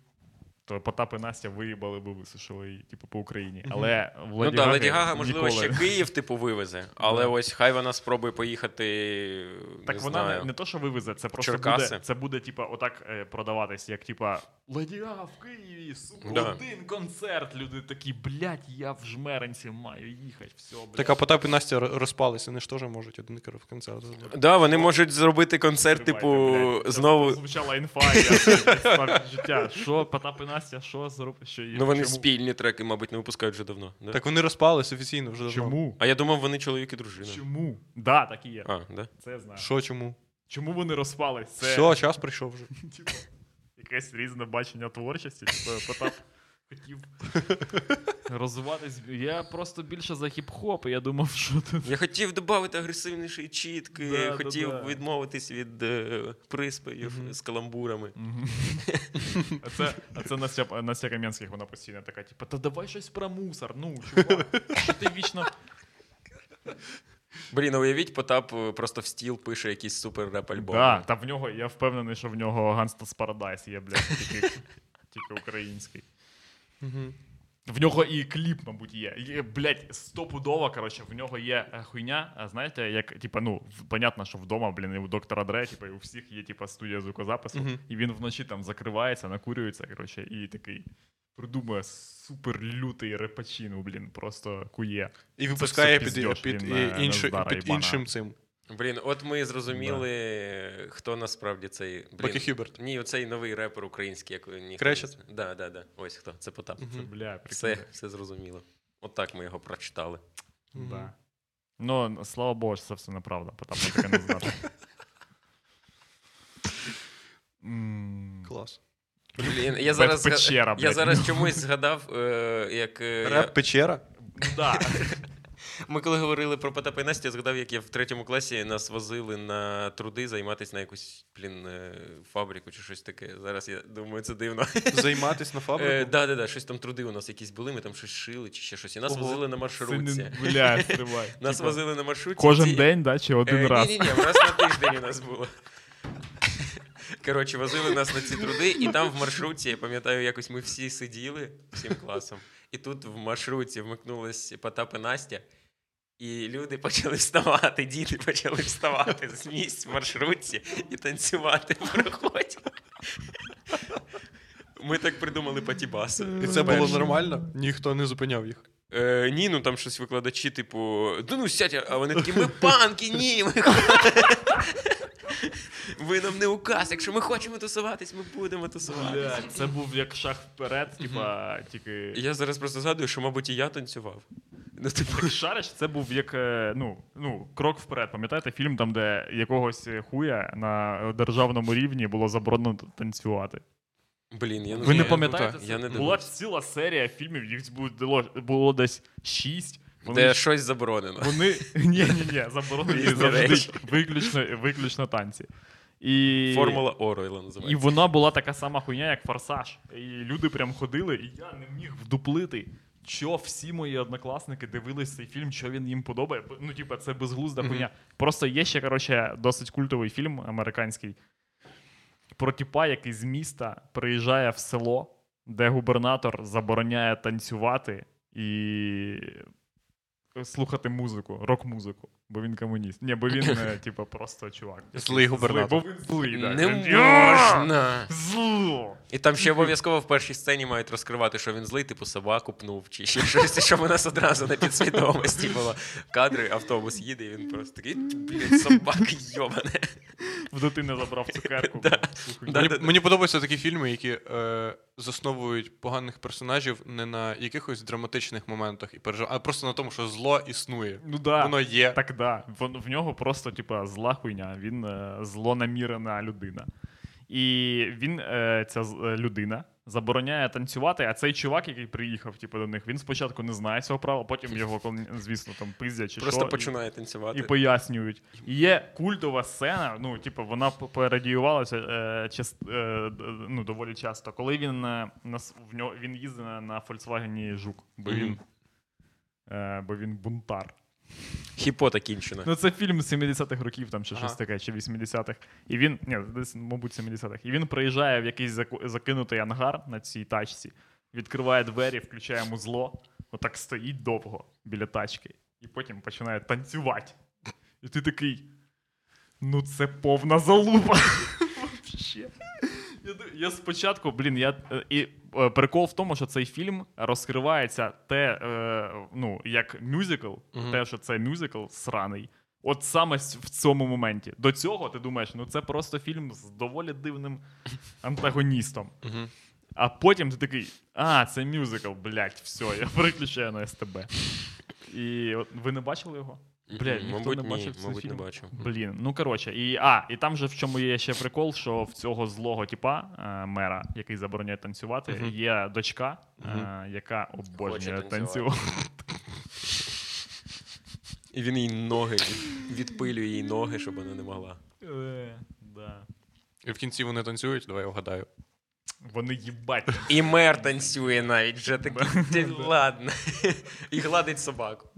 То Потап і Настя виїбали би висушили її, типу, по Україні. Але в Ну Леді так, Леді Гага, можливо, ніколи. ще Київ, типу, вивезе, але ось хай вона спробує поїхати. Так не вона знаю. не, не то, що вивезе, це просто Черкаси. буде, це буде, типа, отак е, продаватись, як типа Леді Гага в Києві, супер, Да. один концерт. Люди такі, блядь, я в жмеренці маю їхати, все, блядь. Так, а Потап і Настя розпалися, вони ж теж можуть один в концерт зробити. Да, вони можуть зробити концерт, Тримайте, типу, блядь. знову. Звучала інфа, я життя. Що, Потап і Настя, що зробить? Що, Ну, вони чому? спільні треки, мабуть, не випускають вже давно. Да? Так вони розпались офіційно вже давно. Чому? А я думав, вони чоловік і дружина. Чому? Да, так і є. А, да? Це я знаю. Що чому? Чому вони розпались? Це Все, час прийшов вже. якесь різне бачення творчості. Типу, Потап хотів розвиватись. Я просто більше за хіп-хоп, і я думав, що тут. Я хотів додати агресивніші чітки, Да, да, хотів да. відмовитись від е, приспівів Мгм. з каламбурами. Мгм. А це, а це Настя, Настя Кам'янських, вона постійно така, типу, та давай щось про мусор. Ну, чувак, що ти вічно. Блін, уявіть, Потап е, просто в стіл пише якийсь супер реп альбом. Да, та в нього, я впевнений, що в нього Gangsta's Paradise є, блядь, тільки, тільки український. Угу. В нього і кліп, мабуть, є. є блядь, стопудово, коротше, в нього є е, хуйня. а Знаєте, як, типа, ну, понятно, що вдома, блін, і у доктора Дре, типа, і у всіх є, типа, студія звукозапису, Мгм. і він вночі там закривається, накурюється, коротше, і такий придумує супер лютий репачину, блін, просто кує. І випускає під, піздьош, під, він, і- е, під іншим цим. Блін, от ми зрозуміли, хто насправді цей. Блін, Бакі Хюберт. Ні, оцей новий репер український, як ніхто. Кречет? Да, да, да. Ось хто. Це Потап. Це, бля, Все, все зрозуміло. От так ми його прочитали. Да. Ну, слава Богу, що це все неправда, Потап не таке не знати. Клас. Блін, я зараз, печера, я зараз чомусь згадав, е, як е, Реп печера? Да. ми коли говорили про Потапа і Настю, я згадав, як я в третьому класі нас возили на труди займатися на якусь, блін, е, фабрику чи щось таке. Зараз я думаю, це дивно. Займатись на Е, фабрику? да, да, да, щось там труди у нас якісь були, ми там щось шили чи ще щось. І нас Ого. возили на маршрутці. не, бля, стривай. Нас Типа, возили на маршрутці. Кожен ці- день, да, чи один Е, раз? Ні, ні, раз на тиждень у нас було. Коротше, возили нас на ці труди, і там в маршрутці, я пам'ятаю, якось ми всі сиділи всім класом. І тут в маршрутці вмикнулись Потап і Настя, і люди почали вставати, діти почали вставати з місць в маршрутці і танцювати в проході. Ми так придумали патібасу. І це було нормально? Ніхто не зупиняв їх. Е, ні, ну там щось викладачі, типу, да ну сядь, а вони такі, ми панки, ні, ми Ви нам не указ. Якщо ми хочемо тусуватись, ми будемо тусуватись. Бля, це був як шаг вперед, типа, тільки. Я зараз просто згадую, що, мабуть, і я танцював. Ну, типу, Так шариш, це був як е, ну, ну, крок вперед. Пам'ятаєте фільм, там, де якогось хуя на державному рівні було заборонено танцювати. блін, я не Ви не пам'ятаєте? я не Була ціла серія фільмів, їх було, було десь шість. Вони, Де щось заборонено. вони ні, ні, ні, заборонені завжди виключно, виключно танці. І... Формула Оройла І вона була така сама хуйня, як форсаж. І люди прям ходили, і я не міг вдуплити. Що всі мої однокласники дивились цей фільм, що він їм подобає. Ну, типу, це безглузда хуйня. Просто є ще, коротше, досить культовий фільм американський про тіпа, який з міста приїжджає в село, де губернатор забороняє танцювати і слухати музику, рок-музику, бо він комуніст. Ні, бо він, типа, просто чувак. Злий губернатор. Бо він злий, да. Не можна. Зло! І там ще обов'язково в першій сцені мають розкривати, що він злий, типу собаку пнув, чи ще щось, щоб у нас одразу на підсвідомості було. Кадри, автобус їде, і він просто такий, блядь, собака йобане. В дитини забрав цукерку. Мені подобаються такі фільми, які е, засновують поганих персонажів не на якихось драматичних моментах, і пережив... а просто на тому, що зло існує. Ну да. Воно є. Так, да. В, в нього просто, типа, зла хуйня, він е, злонамірена людина. І він, е, ця е, людина, забороняє танцювати, а цей чувак, який приїхав типу, до них, він спочатку не знає цього права, потім його, звісно, там пиздять чи Просто що, починає і, танцювати. і пояснюють. І є культова сцена, ну, типу, вона п- передіювалася е, час, е, ну, доволі часто, коли він, е, на, в нього, він їздить на, на Volkswagen Жук, бо він, Мгм. е, бо він бунтар. Хіпота кінчена. Ну, це фільм з 70-х років, там чи Ага. щось таке, чи 80-х. І він, ні, десь, мабуть, 70-х. І він приїжджає в якийсь закинутий ангар на цій тачці, відкриває двері, включає музло, отак стоїть довго біля тачки, і потім починає танцювати. І ти такий. Ну, це повна залупа. Вообще. Я, спочатку, блін, я е, і е, прикол в тому, що цей фільм розкривається те, е, ну, як мюзикл, Мгм. те, що це мюзикл сраний. От саме в цьому моменті. До цього ти думаєш, ну це просто фільм з доволі дивним антагоністом. Угу. А потім ти такий, а, це мюзикл, блядь, все, я переключаю на СТБ. І от, ви не бачили його? Блядь, ніхто мабуть, не ні, цей мабуть, не бачив. Блін, ну коротше, і а, і там же в чому є ще прикол, що в цього злого типа е, мера, який забороняє танцювати, Мгм. є дочка, е, Мгм. яка обожнює танцювати. танцювати. І він їй ноги відпилює їй ноги, щоб вона не могла. Е, да. І в кінці вони танцюють, давай я вгадаю. Вони їбать. І мер танцює навіть вже такий. «Ти Ладно. І гладить собаку.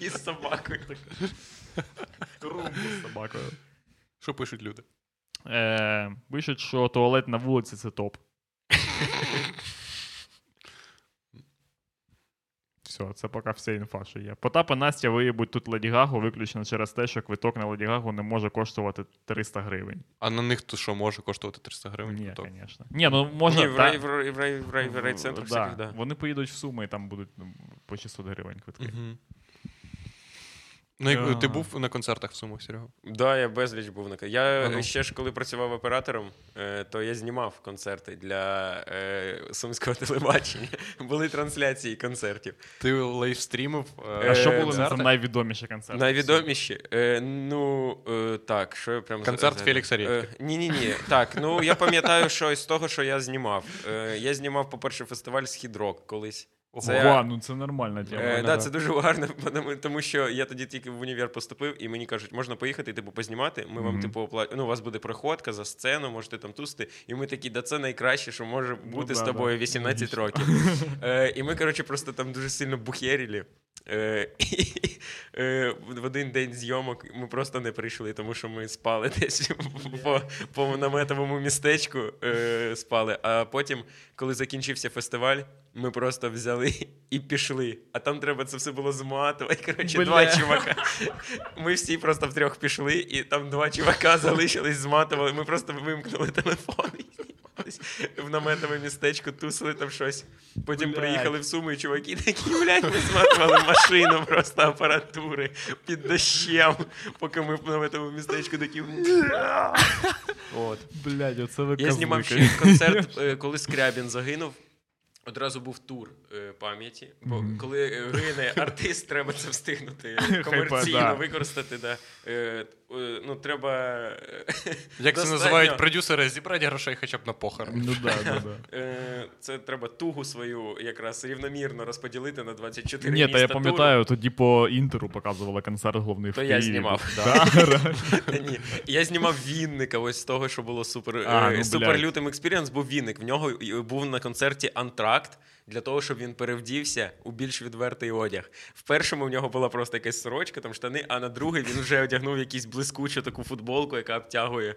І з собакою. Крумбу з собакою. Що пишуть люди? Е, пишуть, що туалет на вулиці це топ. Все, це поки вся інфа, що є. Потап і Настя виїбуть тут Леді Гагу виключно через те, що квиток на Леді Гагу не може коштувати 300 гривень. А на них то що може коштувати 300 гривень? Ні, квиток? звісно. Ні, ну може. Ні, в та- рай- в рай- в рай- в рай- в райцентрах да. всяких, да. Вони поїдуть в Суми і там будуть ну, по 600 гривень квитки. Мгм. Ну, як- ти був на концертах в Сумах, Серега? Да, я безліч був на Я Ага. ще ж коли працював оператором, е, то я знімав концерти для е, сумського телебачення. Були трансляції концертів. Ти лайвстрімив. А Е, що були найвідоміші концерти? Найвідоміші. Е, ну е, так, що я прям Концерт Фелікса Редьки. Ні, ні, ні. Так, ну я пам'ятаю, що з того, що я знімав. Е, я знімав, по-перше, фестиваль Східрок колись. Це- Ого, ну це нормальна тема. Е, да, да, да. це дуже гарно, тому, що я тоді тільки в універ поступив, і мені кажуть, можна поїхати, типу, познімати. Ми вам, типу, опла... ну, у вас буде проходка за сцену, можете там тусти. І ми такі, да це найкраще, що може бути Ну з да, тобою 18 логічно. років. Е, і ми, коротше, просто там дуже сильно бухерілі. Е, е, в один день зйомок ми просто не прийшли, тому що ми спали десь по, по наметовому містечку е, спали. А потім, коли закінчився фестиваль, ми просто взяли і пішли. А там треба це все було зматувати. Коротше, Бля. два чувака. Ми всі просто втрьох пішли, і там два чувака залишились, зматували. Ми просто вимкнули телефон і в наметове містечко, тусили там щось. Потім Блядь. приїхали в Суми, і чуваки такі, блядь, ми зматували машину просто апаратури під дощем, поки ми в наметовому містечку такі. От. Блядь, оце ви Я знімав ще концерт, е, коли Скрябін загинув. Одразу був тур е, пам'яті. Бо Мгм. коли е, гине артист, треба це встигнути комерційно використати. Да. Е, ну, треба. е, Як це називають продюсери, зібрати грошей хоча б на похорон. Ну да, да, да. Е, Це треба тугу свою якраз рівномірно розподілити на 24 Ні, та я туру. пам'ятаю, тоді по інтеру показували концерт головний в То я знімав. Да. Ні. Я знімав Вінника, ось з того, що було супер, А, ну, супер лютим experience, був Вінник. В нього був на концерті антракт для того, щоб він перевдівся у більш відвертий одяг. В першому в нього була просто якась сорочка, там штани, а на другий він вже одягнув якусь блискучу таку футболку, яка обтягує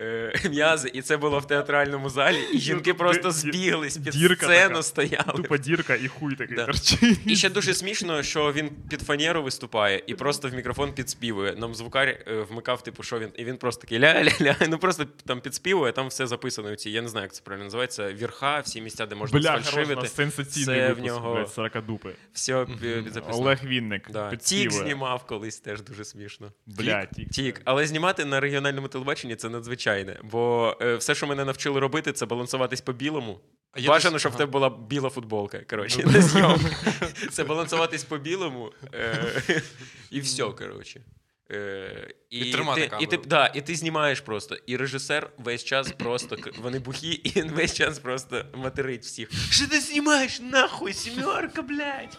е, м'язи. І це було в театральному залі. І жінки просто збіглись під Дірка сцену, така. стояли. Тупо дірка і хуй такий Да. торчить. І ще дуже смішно, що він під фанеру виступає і просто в мікрофон підспівує. Нам звукар е, вмикав, типу, що він. І він просто такий ля-ля-ля. Ну просто там підспівує, там все записано. Ці, я не знаю, як це правильно називається. Вірха, всі місця, де можна Бля, сфальшивити. Сенсаційний Це в випуск, нього- блядь, 40 дупи. Все під записано. Олег Вінник Да. Тік підспівує. знімав колись теж дуже смішно. Бля, тік. Тік. Але знімати на регіональному телебаченні це надзвичайне. Бо е, все, що мене навчили робити, це балансуватись по білому. А я Бажано, десь- щоб в ага. тебе була біла футболка. Коротше, на зйом. Це балансуватись по білому е, і все, коротше. Е, і, І тримати ти, і, ти, да, і ти знімаєш просто. І режисер весь час просто к- вони бухі, і він весь час просто материть всіх. Що ти знімаєш нахуй, сімерка, блядь?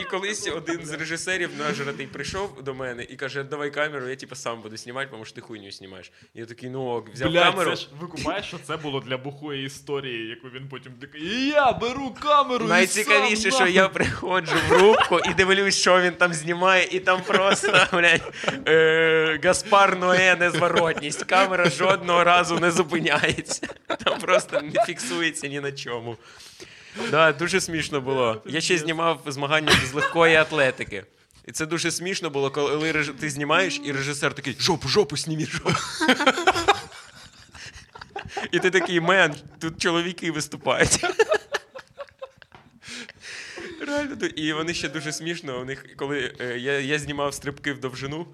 І колись один з режисерів нажратий прийшов до мене і каже: давай камеру, я типу сам буду знімати, тому що ти хуйню знімаєш. Я такий, ну ок, взяв Блядь, камеру. це ж викупаєш, що це було для бухої історії, яку він потім такий. І я беру камеру. і Найцікавіше, сам, що нахуй». я приходжу в рубку і дивлюсь, що він там знімає, і там просто блядь, е, Гаспар Ноє незворотність. Камера жодного разу не зупиняється. Там просто не фіксується ні на чому. Да, дуже смішно було. Я ще знімав змагання з легкої атлетики. І це дуже смішно було, коли ти знімаєш, і режисер такий: жопу, жопу, снімі, жопу. І ти такий, мен, тут чоловіки виступають. Реально, і вони ще дуже смішно. У них, коли е, я, я знімав стрибки в довжину,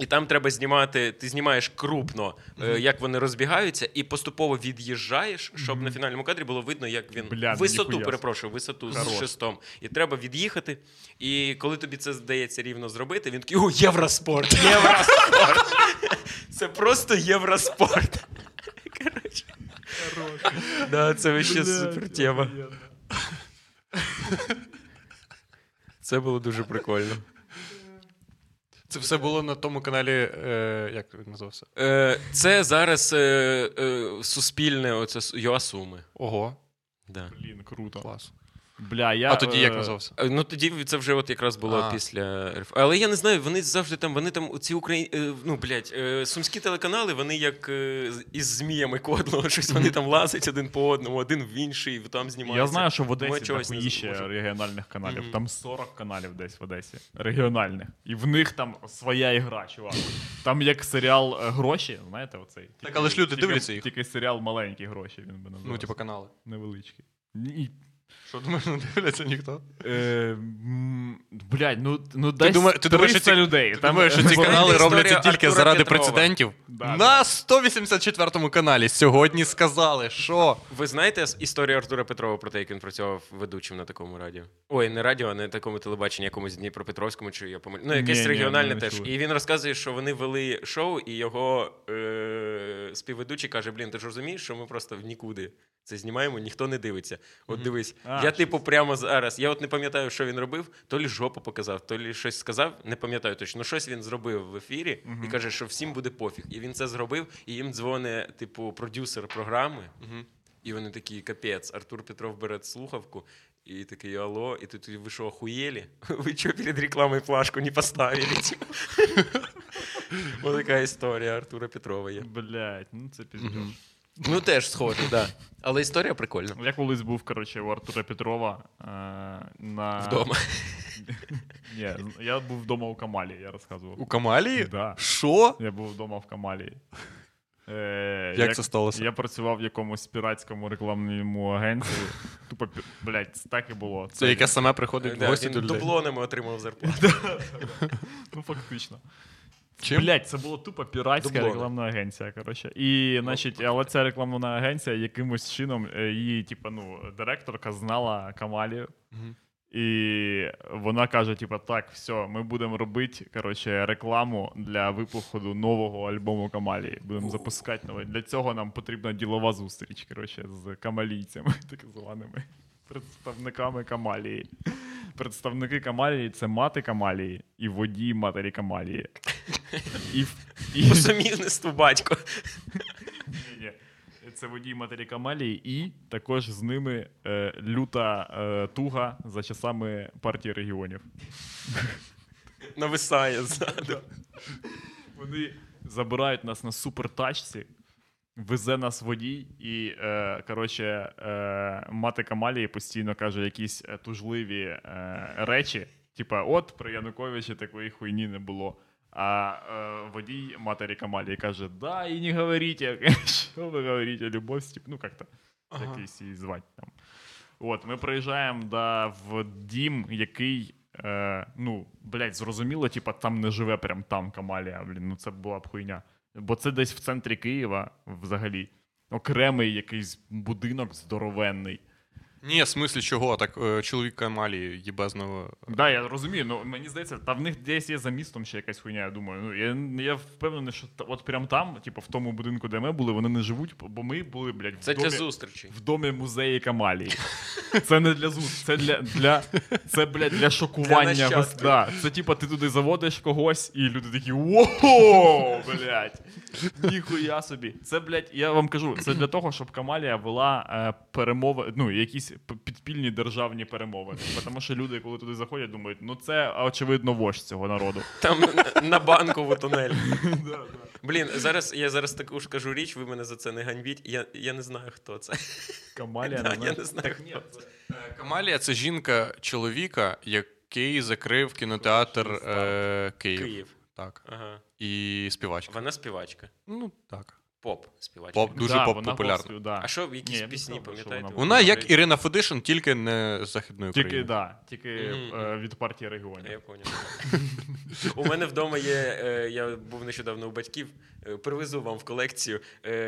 і там треба знімати, ти знімаєш крупно, е, як вони розбігаються, і поступово від'їжджаєш, щоб на фінальному кадрі було видно, як він Бля, ну висоту, ніхуя. перепрошую, висоту з шестом. І треба від'їхати. І коли тобі це здається рівно зробити, він такий: о, євроспорт! Євроспорт! Це просто євроспорт. Коротше. Да, це вообще супер тема. Це було дуже прикольно. Це все було на тому каналі, е, як він називався? Е, це зараз е, е, суспільне, оце Йоасуми. Ого, Да. Блін, круто. клас. Бля, я, А тоді як е, називався? Е, Ну тоді це вже от якраз було А. після РФ. Але я не знаю, вони завжди там, вони там ці Украї... е, ну, блядь, сумські телеканали, вони як із зміями кодло, щось вони там лазять один по одному, один в інший, там знімаються. Я знаю, що в Одесі дохуїще зможемо. регіональних каналів. Мгм. Там 40 каналів десь в Одесі. Регіональних. І в них там своя ігра, чувак. Там як серіал гроші, знаєте, оцей. Так, але ж люди тільки- дивляться їх. Тільки серіал маленькі гроші, він би називався. Ну, типу, канали. невеличкий. Що думаєш, не дивляться ніхто? Е, м, блядь, ну, ну десь думаєш- ти думаєш, що ці- людей. Ти думаєш, що ці канали робляться тільки Артура заради Петрова. прецедентів? Да, На 184-му каналі сьогодні сказали, що Ви знаєте історію Артура Петрова про те, як він працював ведучим на такому радіо? Ой, не радіо, а на такому телебаченні, якомусь Дніпропетровському, чи я помилю. Ну, якесь Ні, ні, регіональне не теж. І він розказує, що вони вели шоу, і його е- співведучий каже: Блін, ти ж розумієш, що ми просто в нікуди це знімаємо, ніхто не дивиться. От дивись, я, типу, прямо зараз. Я от не пам'ятаю, що він робив, то лі жопу показав, то лі щось сказав, не пам'ятаю точно. Ну, щось він зробив в ефірі і каже, що всім буде пофіг. І він це зробив, і їм дзвонить, типу, продюсер програми. І вони такі, капець, Артур Петров бере слухавку, і такий, алло, і тут ви що, охуєлі? Ви що перед рекламою плашку не поставили? Ось така історія Артура Петрова є. Блядь, ну це піздець. Ну, теж схоже, так. Да. Але історія прикольна. Я колись був, коротше, у Артура Петрова е, на... Вдома. Ні, я був вдома у Камалі, я розказував. у Камалії? Да. Що? Я був вдома в Камалії. Е, Як це сталося? Я працював в якомусь піратському рекламному агенції. Тупо, блядь, так і було. Це яке саме приходить в Да, гості до людей. дублонами отримав зарплату. Ну, фактично. Чим? Блять, це була тупо піратська Дублони. рекламна агенція. Коротше. І, значить, але ця рекламна агенція якимось чином е, її, типу, ну, директорка знала Камалі. І І вона каже: типа, так, все, ми будемо робити коротше, рекламу для виходу нового альбому Камалії. Будемо запускати новий. Для цього нам потрібна ділова зустріч коротше, з камалійцями, так званими представниками Камалії. Представники Камалії це мати Камалії і водій матері Камалії. І, і, По сумісництву батько. Це водій матері Камалії, і також з ними е, люта е, туга за часами партії регіонів. Нависає ззаду. Вони забирають нас на супертачці, везе нас водій, і е, коротше, е, мати Камалії постійно каже якісь е, тужливі е, речі. Типа, от при Януковичі такої хуйні не було. А е, водій матері Камалії каже: Да, і не говорите, що ви говорите, любов, ну як-то Ага. якийсь її звати там. От, ми приїжджаємо да, в дім, який, е, ну, блядь, зрозуміло, типа, там не живе прям там Камалія, блін, ну це була б хуйня. Бо це десь в центрі Києва взагалі. Окремий якийсь будинок здоровенний. Ні, в смислі чого? Так е, чоловік Камалії їбезного. Да, я розумію, ну мені здається, та в них десь є за містом ще якась хуйня, я думаю. Ну, я, я впевнений, що та- от прям там, типу, в тому будинку, де ми були, вони не живуть, бо ми були, блядь, в Це домі, для зустрічі. в домі музеї Камалії. Це не для ЗУС, це для, для, це, блядь, для шокування. Для гос- да. Це типа ти туди заводиш когось, і люди такі воу, блядь. Ніхуя собі. Це, блядь, я вам кажу, це для того, щоб Камалія вела е, перемови, ну, якісь п- підпільні державні перемовини. Тому що люди, коли туди заходять, думають, ну це очевидно вождь цього народу. Там на- банкову тунель. Блін, зараз я зараз таку ж кажу річ, ви мене за це не ганьбіть. Я, я не знаю, хто це. Камалія Да, не я не знаю, хто це. Е, Камалія це жінка чоловіка, який закрив кінотеатр е, Київ. Київ. Так. Ага. І співачка. Вона співачка. Ну, так. Поп співачка. Поп дуже Да, поп популярна. да. А що в Ні, якісь я пісні, пам'ятаєте? вона Вона як Ірина Федишин, тільки не з Західної Тільки, да, тільки е, від партії регіонів. Я поняв. У мене вдома є. е, Я був нещодавно у батьків. е, Привезу вам в колекцію.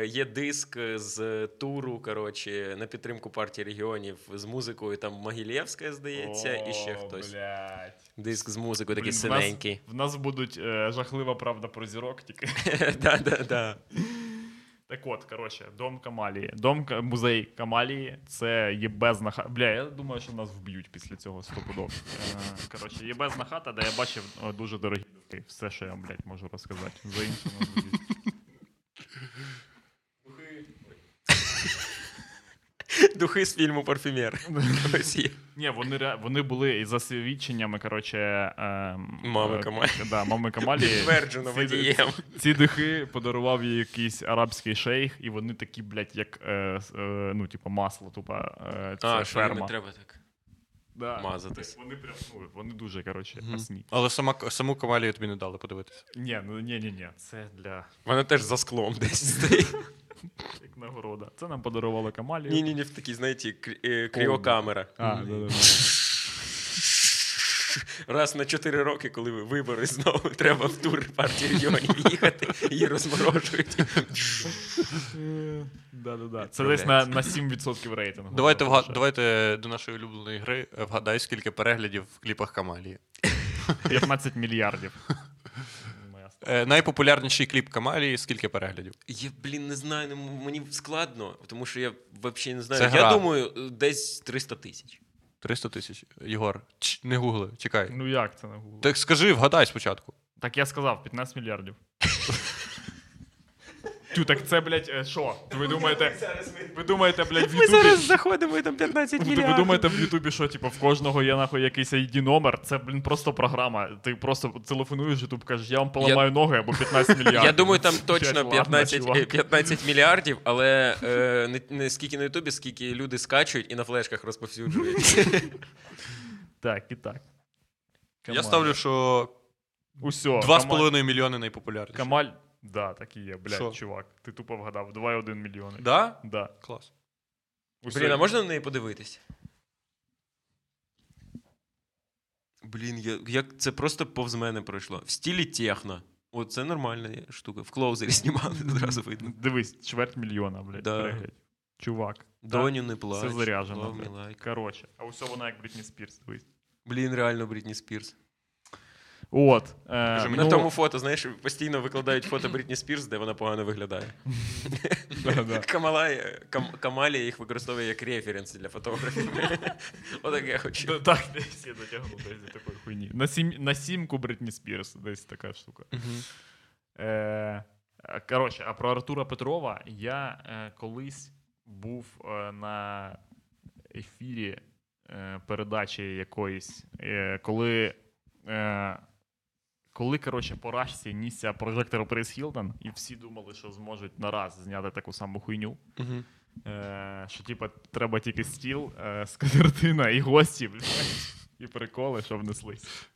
Є диск з туру, коротше, на підтримку партії регіонів з музикою. Там Могилєвська, здається, і ще хтось. Блядь. Диск з музикою, такий Блін, в нас- синенький. В нас будуть жахлива правда про зірок тільки. Да, да, да. Так от, коротше, дом Камалії. Дом музей Камалії це єбезна хата. Бля, я думаю, що нас вб'ють після цього стопудов. Е, Коротше, єбезна хата, де я бачив е, дуже дорогі. Все, що я, блядь, можу розказати. За інше нас вб'ють. Духи з фільму Парфюмер. Ні, вони, вони були і за свідченнями, коротше. ем, Мами е, Камалії. Да, мами Камалі. Підтверджено водієм. Ці духи подарував їй якийсь арабський шейх, і вони такі, блядь, як е, е, ну, типу, масло, тупа це А, що не треба так. Да. мазатись. Вони прям, ну, вони дуже, коротше, пасні, Але сама, саму Камалію тобі не дали подивитися. Ні, ну ні, ні, ні, це для Вона теж за склом десь стоїть. як нагорода. Це нам подарувала Камалію. Ні, ні, ні, в такій, знаєте, крі- е, кріокамера. А, да, да, да. Раз на 4 роки, коли ви вибори знову треба в тур партії регіонів їхати, її розморожують. Да, да, да. Це десь на, на 7% рейтингу. Давайте, вга... Давайте до нашої улюбленої гри е, вгадай, скільки переглядів в кліпах Камалії. 15 мільярдів. Е, найпопулярніший кліп Камалії, скільки переглядів? Я, блін, не знаю, ну, мені складно, тому що я взагалі не знаю. Це я гра. думаю, десь 300 тисяч. 300 тисяч. Єгор, Ч, не гугли, чекай. Ну як це не гугли? Так скажи, вгадай спочатку. Так я сказав, 15 мільярдів. Тю, так це, блядь, е, що? Ви думаєте, ви думаєте, блядь, в Ютубі... заходимо і там 15 Ви думаєте в Ютубі, що типу, в кожного є нахуй якийсь ID номер? Це, блін, просто програма. Ти просто телефонуєш Ютуб, кажеш, я вам поламаю ноги або 15 мільярдів. Я думаю, там точно 15, е, 15 мільярдів, але е, не, не скільки на Ютубі, скільки люди скачують і на флешках розповсюджують. Так, і так. Я ставлю, що 2,5 мільйони найпопулярніші. Камаль. Да, так і є, блядь, Що? чувак. Ти тупо вгадав. 2,1 мільйони. Да? Да. Клас. Усьо. Блін, а можна на неї подивитись? Блін, я, як це просто повз мене пройшло. В стілі техно. О, це нормальна штука. В клоузері знімали, одразу видно. Дивись, чверть мільйона, блядь, Да. переглядь. Чувак. Доню не плач. Все заряжено. love me блядь. like. Коротше, а усе вона як Брітні Спірс, дивись. Блін, реально Брітні Спірс. От. Е, Кажи, На ну, тому фото, знаєш, постійно викладають фото Брітні Спірс, де вона погано виглядає. Камала, Кам, Камалія їх використовує як референси для фотографів. Отак я хочу. Так, десь я дотягну десь до такої хуйні. На, сімку Бритні Спірс, десь така штука. Е, коротше, а про Артура Петрова я е, колись був е, на ефірі е, передачі якоїсь, е, коли. Коли, коротше, по рашці нісся прожектор Прейс Хілтон, і всі думали, що зможуть нараз зняти таку саму хуйню. Мгм. Е, що, типа, треба тільки стіл, е, скатертина і гості, блядь, і приколи, що внеслись.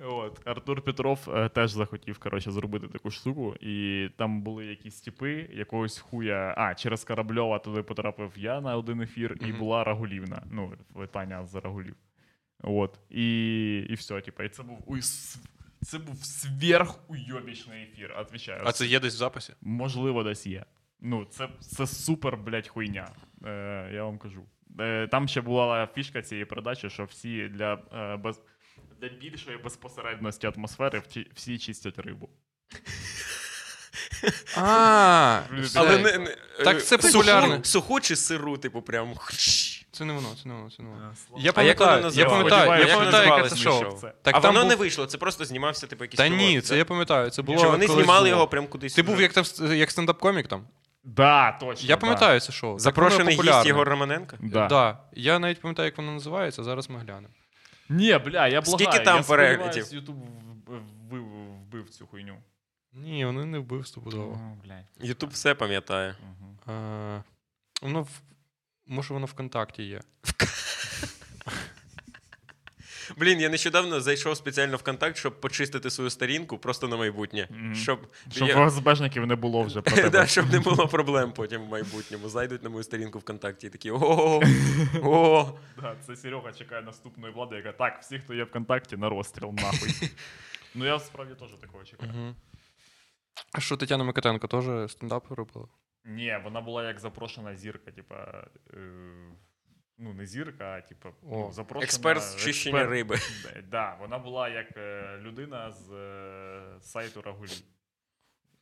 От. Артур Петров е, теж захотів коротше, зробити таку штуку, і там були якісь типи, якогось хуя. А, через Корабльова туди потрапив я на один ефір, і була Рагулівна. Ну, Таня з Рагулів. От. І, і все, типа, і це був. Це був сверхуйобічний ефір, отвічаю. А це є десь в записі? Можливо, десь є. Ну, це, це супер, блядь, хуйня. Е, я вам кажу. Е, там ще була фішка цієї передачі, що всі для, е, без, для більшої безпосередності атмосфери всі чистять рибу. А, Але не, не, Так це суху- популярно. Суху чи сиру, типу, прям. Це не воно, це не воно, це не воно. Я А як воно пам'ятаю, я називалось? пам'ятаю, я Як пам'ятаю, яке називалось це шоу? шоу. Так а там воно був- не вийшло, це просто знімався, типу, якийсь Та ні, це я пам'ятаю. Це було. Чи вони колись знімали було. його прям кудись. Ти був як там як стендап-комік там? Да, точно. Я да. пам'ятаю це шоу. Запрошений воно гість. Єгор Романенко? Да. Да. Я навіть пам'ятаю, як воно називається, зараз ми глянемо. Ні, бля, я благаю. Скільки там я переглядів? сподіваюсь, Ютуб вбив, вбив, вбив цю хуйню. Ні, воно не вбив стопудово. О, блядь. Ютуб все пам'ятає. Угу. А, Воно в... Може, воно ВКонтакті є. Блін, я нещодавно зайшов спеціально в контакт, щоб почистити свою сторінку просто на майбутнє. Щоб, Щоб я- ФСБшників не було вже про тебе. да, щоб не було проблем потім в майбутньому. Зайдуть на мою сторінку ВКонтакті і такі о, о, Да, це Серега чекає наступної влади, яка так, всі, хто є ВКонтакті, на розстріл нахуй. ну я справді теж такого чекаю. А що Тетяна Микитенко теж стендап робила? Ні, вона була як запрошена зірка, типа. Е, ну, не зірка, а типа ну, О. запрошена. експерт з чищення експерт. риби. Е, Да, вона була як е, людина з е, сайту Рагулі.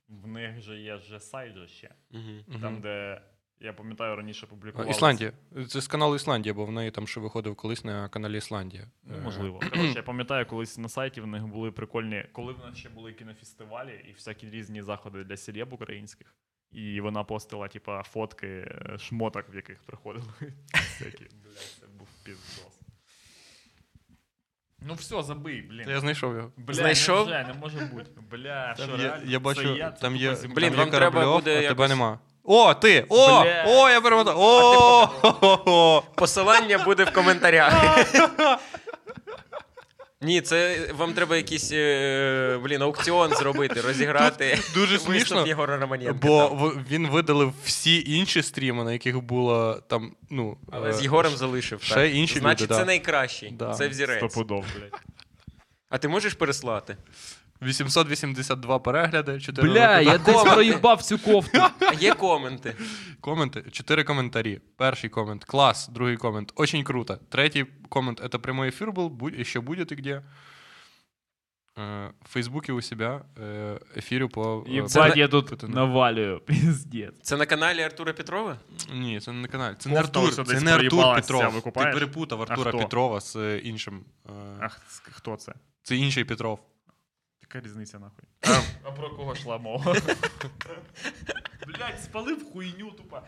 В них же є же сайт же ще. Мгм. Там, де я пам'ятаю, раніше публікували. Ісландія. Це з каналу Ісландія, бо в неї там ще виходив колись на каналі Ісландія. Ну, Е, можливо. Коротше, я пам'ятаю, колись на сайті в них були прикольні, коли в нас ще були кінофестивалі і всякі різні заходи для селеб українських. І вона постила, типа, фотки е, шмоток, в яких приходили. Всякі, блядь, це був піздос. Ну все, забий, блін. Та я знайшов його. Бля, Знайшов? Не, не може бути. Бля, Там що є, реально? я бачу, Це я? Це там тупо є, земля. Блін, там вам треба Корабльов, буде а тебе нема. О, ти! О! Бля. О, я перемотав! О! Посилання буде в коментарях. Ні, це вам треба якийсь е, блін, аукціон зробити, розіграти. Дуже смішно, Єгора Романенка. Бо там. він видалив всі інші стріми, на яких було там, ну. Але е, з Єгорем залишив. ще так. інші Значить, люди, це да. найкращий. Да. Це взірець. Стопудов, блядь. А ти можеш переслати? 882 перегляди, 4 Бля, роки. я десь проїбав цю кофту. А є коменти. Коменти, 4 коментарі. Перший комент класс, другий комент очень круто. Третий комент это прямой эфир был, будь, еще будет и где. Э, В Фейсбуке у себя э, эфирю по... э, Єбать, по- я тут Путіна. навалюю, піздець. Це на каналі Артура Петрова? Ні, це не на каналі. Це Кофта не Артур, ось це десь не Артур проїбалася, Петров. Ти викупаєш? перепутав Артура хто? Петрова з е, іншим. е, Ах, хто це? Це інший Петров. Яка різниця нахуй? А, а про кого йшла мова? Блять, спалив хуйню тупо.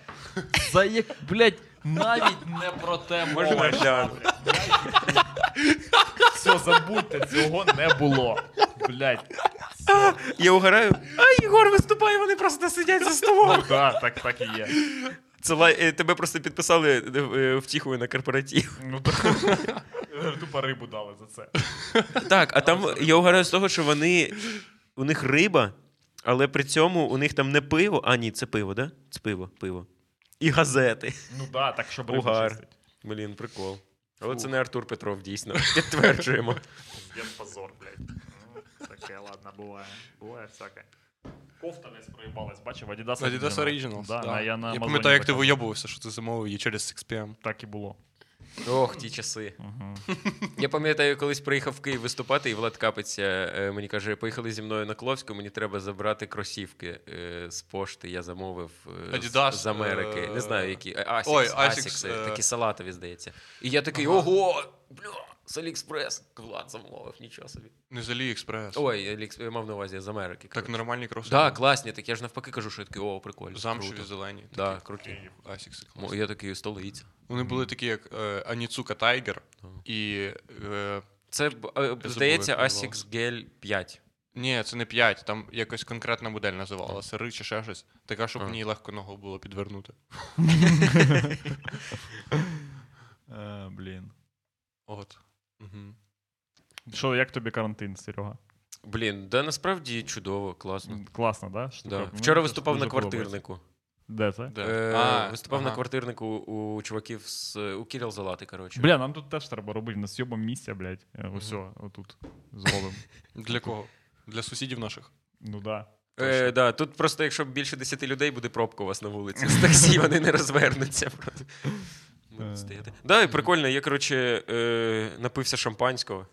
За як, блядь, навіть не про те мова. гляну? Все, забудьте, цього не було. Блять. Я угораю. А Єгор виступає, вони просто сидять за столом. Так, так, так і є. Це лай- е, тебе просто підписали е, е, втіхою на корпоратив. Ну так. Тупо рибу дали за це. Так, а там я угораю з того, що вони. У них риба, але при цьому у них там не пиво. А, ні, це пиво, да? Це пиво, пиво. І газети. Ну да, так щоб рибу Угар. чистить. Блін, прикол. Але це не Артур Петров, дійсно. Підтверджуємо. Пиздец, позор, блядь. Ну, таке, ладно, буває. Буває всяке. Кофта десь проїбалась, бачив, Adidas Adidas Originals. Да, да. я на я пам'ятаю, як ти вийобувався, що ти замовив її через 6PM. Так і було. Ох, ті часи. Я пам'ятаю, колись приїхав в Київ виступати, і Влад Капець е, мені каже: поїхали зі мною на Кловську, мені треба забрати кросівки е, з пошти. Я замовив е, з- Adidas, з Америки. Не знаю, які. Asics, ой, Asics, Asics, такі салатові, здається. І я такий: ого, бля, з Аліекспрес. Влад замовив, нічого собі. Не з Аліекспрес. Ой, Аліекс- я мав на увазі з Америки. Так коротше. нормальні кросовки. Да, класні, так я ж навпаки кажу, що я такий, о, прикольно. Замшеві круто. зелені. Да, такі. круті. Асікси класні. Я такий столиця. Вони були такі, як е, Аніцука Тайгер і. Е, Це, е, здається. Asics Gel 5. ні, це не 5, там якось конкретна модель називалася, Ри чи ще щось. Така, щоб ній легко ногу було підвернути. Е, Блін. От. Угу. Що, як тобі карантин, Серега? Блін, да насправді чудово, класно. Класно, да? Штука? Да. Вчора виступав на квартирнику. Де це? Де? Е, А, виступав на квартирнику у чуваків з у Кірил Залати, коротше. Бля, нам тут теж треба робити на сьомому місця, блядь. Е, Ось, отут зробимо. Для кого? Для сусідів наших. Ну да. Е, да, тут просто, якщо більше 10 людей, буде пробка у вас на вулиці. З таксі вони не розвернуться. просто. Е. стояти. Да, і прикольно, я, коротше, е, напився шампанського.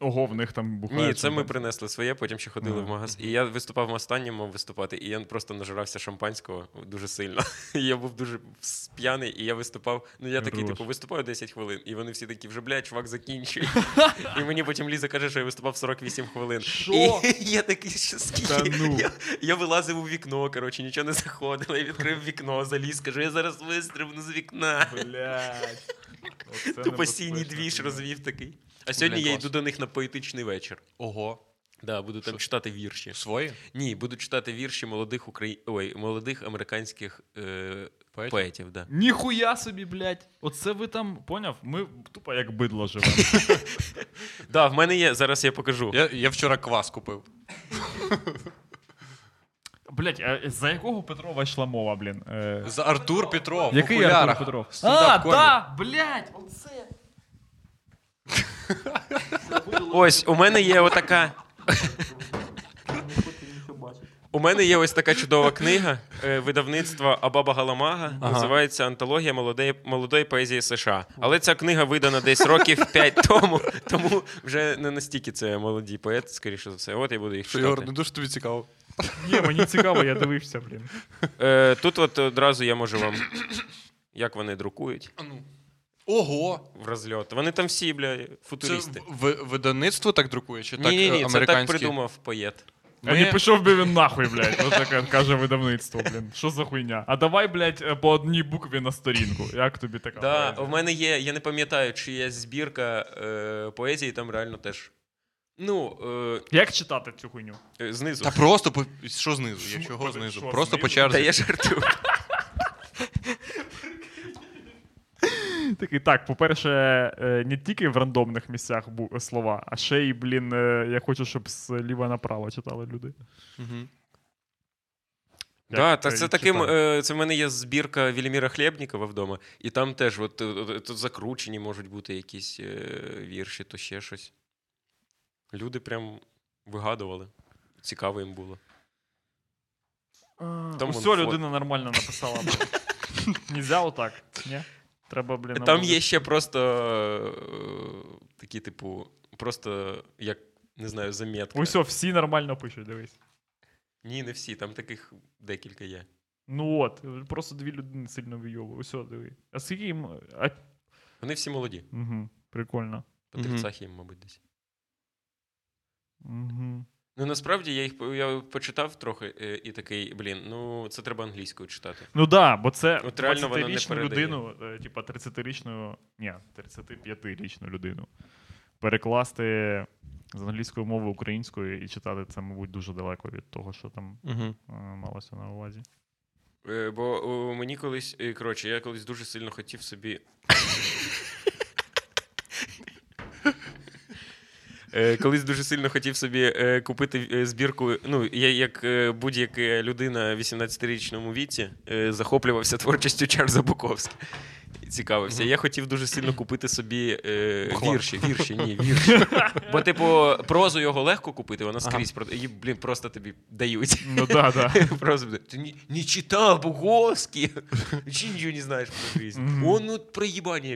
Ого, в них там бухають. Ні, це ми принесли своє, потім ще ходили в магаз. І я виступав останнім, мав виступати, і я просто нажирався шампанського дуже сильно. І я був дуже п'яний, і я виступав. Ну я такий, типу, виступаю 10 хвилин, і вони всі такі, вже блядь, чувак, закінчуй. І мені потім Ліза каже, що я виступав 48 хвилин. Що? І я такий, що скільки. Та ну. Я, я вилазив у вікно, коротше, нічого не заходило. Я відкрив вікно, заліз, кажу, я зараз вистрибну з вікна. Блядь. Оце Тупо двіж розвів такий. А сьогодні я йду до них на поетичний вечір. Ого. Да, буду там читати вірші. Свої? Ні, буду читати вірші молодих украї... Ой, молодих американських е... Поетів? поетів. да. Ніхуя собі, блядь. Оце ви там, поняв? Ми тупо як бидло живемо. Да, в мене є, зараз я покажу. Я, я вчора квас купив. Блядь, а за якого Петрова йшла мова, блін? Е, За Артур Петров. в Який окулярах. Артур Петров? А, Стендап-комік. да, блядь, оце. Ось, у мене є отака. У мене є ось така чудова книга е, видавництва Абаба Галамага. Ага. Називається Антологія молодої, молодої поезії США. Але ця книга видана десь років 5 тому, тому вже не настільки це молоді поети, скоріше за все. От я буду їх Що, Ігор, читати. не дуже тобі цікаво. Ні, мені цікаво, я дивився, блін. Е, тут от одразу я можу вам. Як вони друкують Ого! в розльот. Вони там всі, бля, футуристи. в- видавництво так друкує? Чи так Ні, ні, ні, е, це так американські? придумав поет. А Ми- не пішов би він нахуй, блядь. Ось таке каже видавництво, блін. Що за хуйня? А давай, блядь, е, по одній букві на сторінку. Як тобі така Да, поезія? в мене є, я не пам'ятаю, чи є збірка е, поезії, там реально теж. Ну, Як читати цю хуйню? е, е, знизу. Та просто по... що знизу? Я чого знизу? знизу? Просто по Та я жартую. Такий, так, по-перше, е, не тільки в рандомних місцях бу- слова, а ще й, блін, е, я хочу, щоб зліва направо читали люди. Мгм. Да, та це це таким. Е, це в мене є збірка Веліміра Хлєбнікова вдома, і там теж от, е, е, тут закручені можуть бути якісь е, вірші, то ще щось. Люди прям вигадували. Цікаво їм було. Там вон людина нормально написала. Нельзя отак. Ні? Треба, блін, Там є ще просто е, такі, типу, просто як не знаю, замітка. Ось, всі нормально пишуть, дивись. Ні, не всі, там таких декілька є. Ну от, просто дві людини сильно вийовують. Ось, диви. А скільки їм. А... Вони всі молоді. Угу, прикольно. По. 30 їм, мабуть, десь. Угу. Ну насправді я їх я почитав трохи е, і такий, блін, ну це треба англійською читати. Ну так, да, бо це От реально вона не 20-річну передає. людину, е, типа 30-річну, ні, 35-річну людину. Перекласти з англійської мови українською і читати це, мабуть, дуже далеко від того, що там е, малося на увазі. Бо мені колись, коротше, я колись дуже сильно хотів собі. Колись дуже сильно хотів собі е, купити е, збірку. Ну, я як е, будь-яка людина в 18-річному віці е, захоплювався творчістю Чарльза Буковська. Цікавився. Я хотів дуже сильно купити собі е, вірші, вірші, ні, вірші. Бо, типу, прозу його легко купити, вона скрізь про її, блін, просто тобі дають. Ну да, да. Просто ты не, не читал Буговский, вообще ничего не знаешь про жизнь. Он ну, про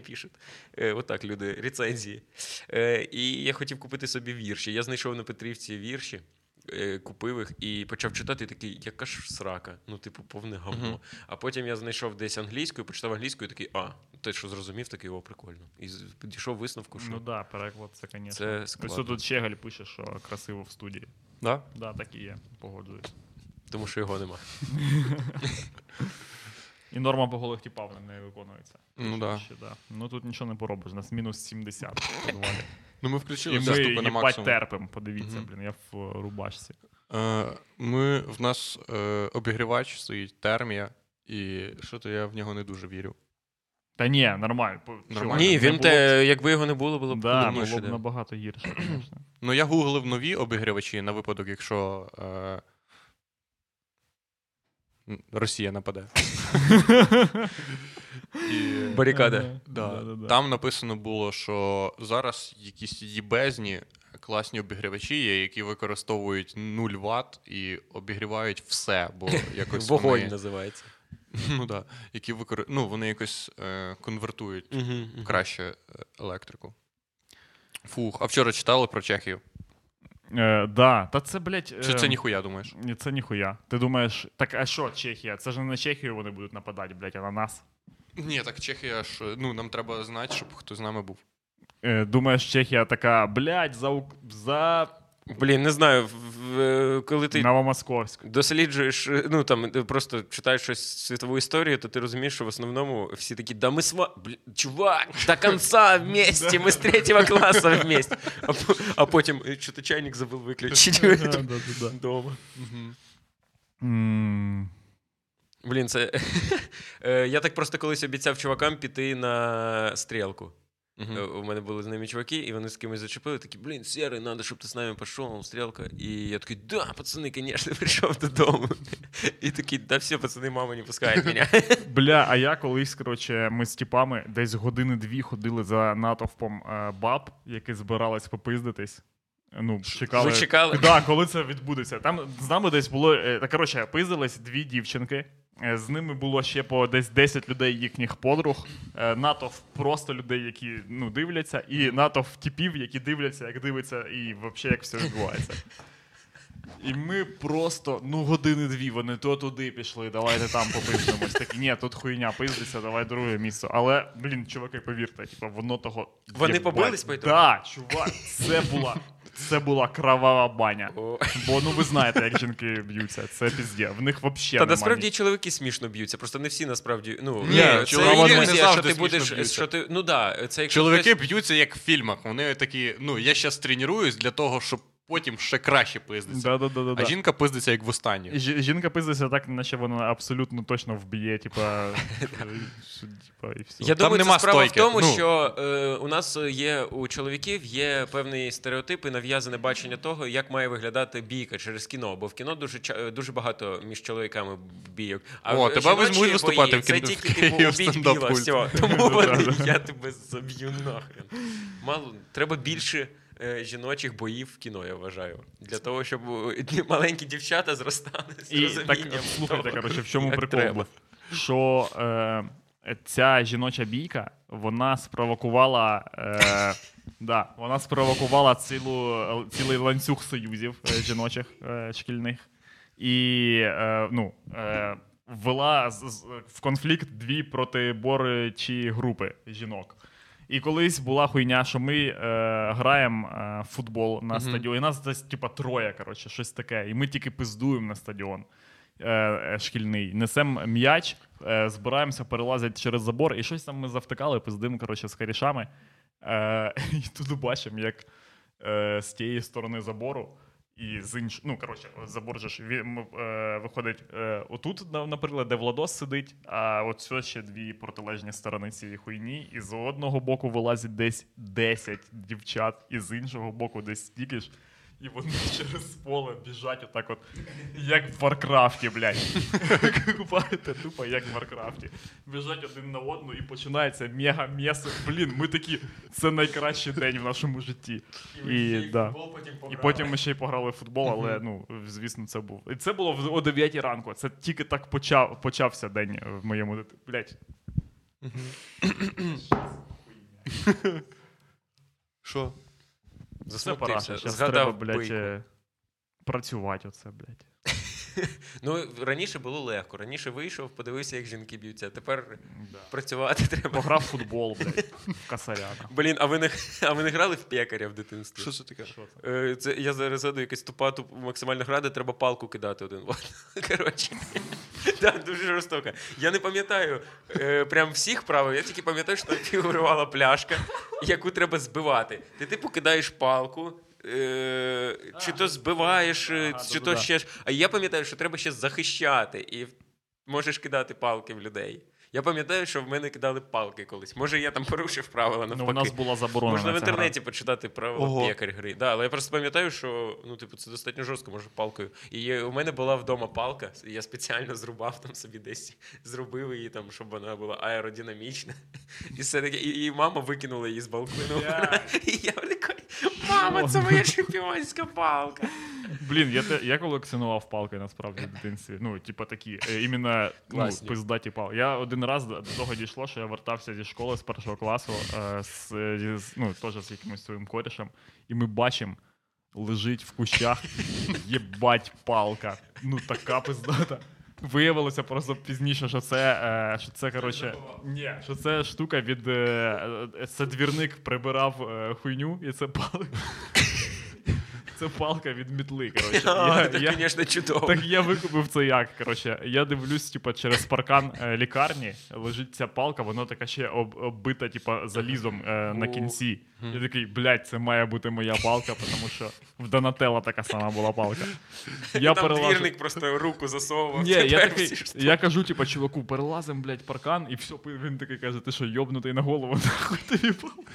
пишет. Е, отак люди, рецензії. Е, і я хотів купити собі вірші. Я знайшов на Петрівці вірші, купив їх і почав читати і такий, яка ж срака. Ну, типу, повне говно. А потім я знайшов десь англійською, почитав англійською і такий, а, те, що зрозумів, такий, о, прикольно. І підійшов висновку, що Ну да, переклад це, звісно. це тут Щеголь пише, що красиво в студії. Да? Да, так і є, погоджуюсь. Тому що його нема. І норма по голих типав не виконується. Ну да. Ще, да. Ну тут нічого не поробиш, у нас мінус 70 в підвалі. Ну ми І включили ми заступи на максимум. терпимо, подивіться, Мгм. блін, я в е, рубашці. Е, Ми, в нас е, обігрівач стоїть термія, і що то я в нього не дуже вірю. Та ні, нормально. по- Нормально. Ні, не він було те, якби його не було, було б- б Да, було б да. набагато гірше, звісно. Ну, я гуглив нові обігрівачі на випадок, якщо е, Росія нападе. І, Барикада. Да, Да-да-да. Там написано було, що зараз якісь їбезні класні обігрівачі є, які використовують 0 Вт і обігрівають все, бо якось Вогонь вони, називається. ну, да, які викор... ну, вони якось е, конвертують краще е, електрику. Фух, а вчора читали про Чехію? Е, да, та це, блядь. Чи е, це ніхуя думаєш? Ні, це ніхуя. Ти думаєш, так а що Чехія? Це ж не на Чехію вони будуть нападати, блядь, а на нас. Ні, так Чехія ж, ну нам треба знати, щоб хто з нами був. Е, думаєш, Чехія така, блядь, за, за Блін, не знаю, в- коли ти Новомосковськ. досліджуєш, е, ну там е, просто читаєш щось світову історію, то ти розумієш, що в основному всі такі, да ми сва... Блін, чувак, до конца вместе, ми з третього класу вместе. А, а потім, «Е, що ти чайник забув виключити вдома. Блін, це. Е, Я так просто колись обіцяв чувакам піти на стрілку. Е, У мене були з ними чуваки, і вони з кимось зачепили, такі, блін, Серий, надо, щоб ти з нами пішов, стрілка. І я такий, да, пацани, звісно, прийшов додому. І такий, да все, пацани, мама не пускає мене. Бля, а я колись, коротше, ми з тіпами десь години-дві ходили за натовпом е, баб, які збирались попиздитись. Ну, чекали. Ви чекали? Да, коли це відбудеться. Там з нами десь було. е, Та коротше, пиздились дві дівчинки. Е, З ними було ще по десь 10 людей їхніх подруг. Е, Натовп просто людей, які ну, дивляться, і натовп типів, які дивляться, як дивиться, і взагалі як все відбувається. І ми просто, ну, години-дві, вони то туди пішли, давайте там попиздимось. Такі, ні, тут хуйня пиздиться, давай друге місце. Але, блін, чуваки, повірте, типу, воно того. Вони побились по ітогу? Да, чувак, це була. Це була кровава баня. Бо ну ви знаєте, як жінки б'ються. Це пізде. В них взагалі Та насправді і чоловіки смішно б'ються, просто не всі насправді. Ну, Ні, це чоловіки не завжди ти будеш. Що ти, ну да, це якщо Чоловіки б'ються як в фільмах. Вони такі, ну, я зараз тренуюсь для того, щоб потім ще краще пиздитися. Да, да, да, да, А жінка пиздиться як в останнє. Жі- Жінка пиздиться так, наче вона абсолютно точно вб'є, типа, і все. Я думаю, нема це справа стойки. в тому, Ну. що е, у нас є у чоловіків є певний стереотип і нав'язане бачення того, як має виглядати бійка через кіно. Бо в кіно дуже дуже багато між чоловіками бійок. А О, в- тебе візьмуть виступати бої в кіно- Це тільки типу убіть біла, все. Тому вони, я тебе заб'ю нахрен. Мало треба більше. Е, Жіночих боїв в кіно, я вважаю. Для того, щоб маленькі дівчата зростали з І так слухайте, того, коротше, в чому прикол треба. був? Що е, ця жіноча бійка, вона спровокувала. Е, да, вона спровокувала цілу, цілий ланцюг союзів е, жіночих е, шкільних. І е, ну, е, ввела з- з- в конфлікт дві протиборчі групи жінок. І колись була хуйня, що ми е, граємо е, футбол на стадіоні. І нас десь, типа, троє, коротше, щось таке. І ми тільки пиздуємо на стадіон е, е, шкільний. Несемо м'яч, е, збираємося перелазять через забор, і щось там ми завтикали, пиздимо, коротше, з харішами. Е, і тут бачимо, як е, з тієї сторони забору. І з інш... ну, коротше, забор же ж він, е, виходить е, отут, наприклад, де Владос сидить, а от все ще дві протилежні сторони цієї хуйні. І з одного боку вилазить десь 10 дівчат, і з іншого боку десь стільки ж. І вони через поле біжать отак от, як в Варкрафті, блядь. Купаєте тупо, як в Варкрафті. Біжать один на одну і починається мега м'ясо. Блін, ми такі, це найкращий день в нашому житті. І, да. І потім ми ще й пограли в футбол, але ну, звісно, це був. І це було о 9 ранку. Це тільки так почав, почався день в моєму дитинстві. Блять. Що? Пора. Засмутився. Зараз Згадав треба, блядь, е, працювати оце, блядь. Ну, раніше було легко. Раніше вийшов, подивився, як жінки б'ються. Тепер Да. працювати треба. Пограв в футбол, блядь, в касаряна. Блін, а ви не, а ви не грали в пекаря в дитинстві? Що це таке? Що це? Е, Це я зараз згадую якась тупа туп, максимальна гра, де треба палку кидати один. Коротше. Так, дуже жорстоко. Я не пам'ятаю е, прям всіх правил, я тільки пам'ятаю, що там фігурувала пляшка, яку треба збивати. Ти типу кидаєш палку. Е, чи то збиваєш, е, Ага, чи то ще ж. А я пам'ятаю, що треба ще захищати, і можеш кидати палки в людей. Я пам'ятаю, що в мене кидали палки колись. Може, я там порушив правила навпаки. Ну, у нас була заборонена Можна в інтернеті почитати правила Ого. пекарь гри. Да, але я просто пам'ятаю, що ну, типу, це достатньо жорстко, може, палкою. І є- у мене була вдома палка, я спеціально зрубав там собі десь, зробив її там, щоб вона була аеродинамічна. І все таке, і, і мама викинула її з балкону. Бля. І я такий, мама, це моя чемпіонська палка. Блін, я, те, я колекціонував палки насправді в дитинстві. Ну, типа такі, е, іменно ну, Класні. пиздаті палки. Я один раз до до того дійшло, що я вертався зі школи з першого класу, е, з, е, з, ну, теж з якимось своїм корішем, і ми бачимо, лежить в кущах, єбать палка. Ну, така пиздата. Виявилося просто пізніше, що це, е, що це коротше, ні, що це штука від. Е, е, це двірник прибирав хуйню, і це палка. Це палка від мітли. Коротше. Я, я, звісно, чудово. так я викупив це як. Коротше, я дивлюсь, типа, через паркан е, лікарні лежить ця палка, вона така ще об, оббита, типа, залізом е, на кінці. Я такий, блядь, це має бути моя палка, тому що в Донателла така сама була палка. Я там перелажу- двірник просто руку засовував. ні, я такий, всі я кажу, типа, чуваку, перелазим, блядь, паркан, і все, він такий каже, ти що, йобнутий на голову, нахуй тобі палка.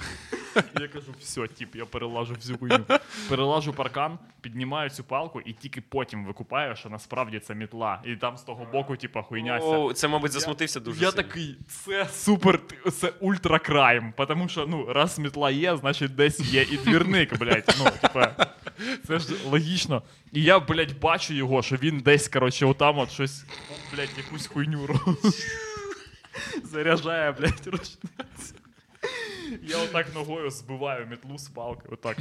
Я кажу, все, тип, я перелажу всю хуйню. Перелажу паркан, піднімаю цю палку і тільки потім викупаю, що насправді це мітла. І там з того боку, типа, хуйняся. О, це, мабуть, засмутився дуже Я такий, це супер, це ультракрайм. Тому що, ну, раз мітла є, значить десь є і двірник, блядь. Ну, типа, це ж логічно. І я, блядь, бачу його, що він десь, коротше, отам от щось, блядь, якусь хуйню. Заряджає, блядь, рушницю. Я отак ногою збиваю мітлу з палки, отак.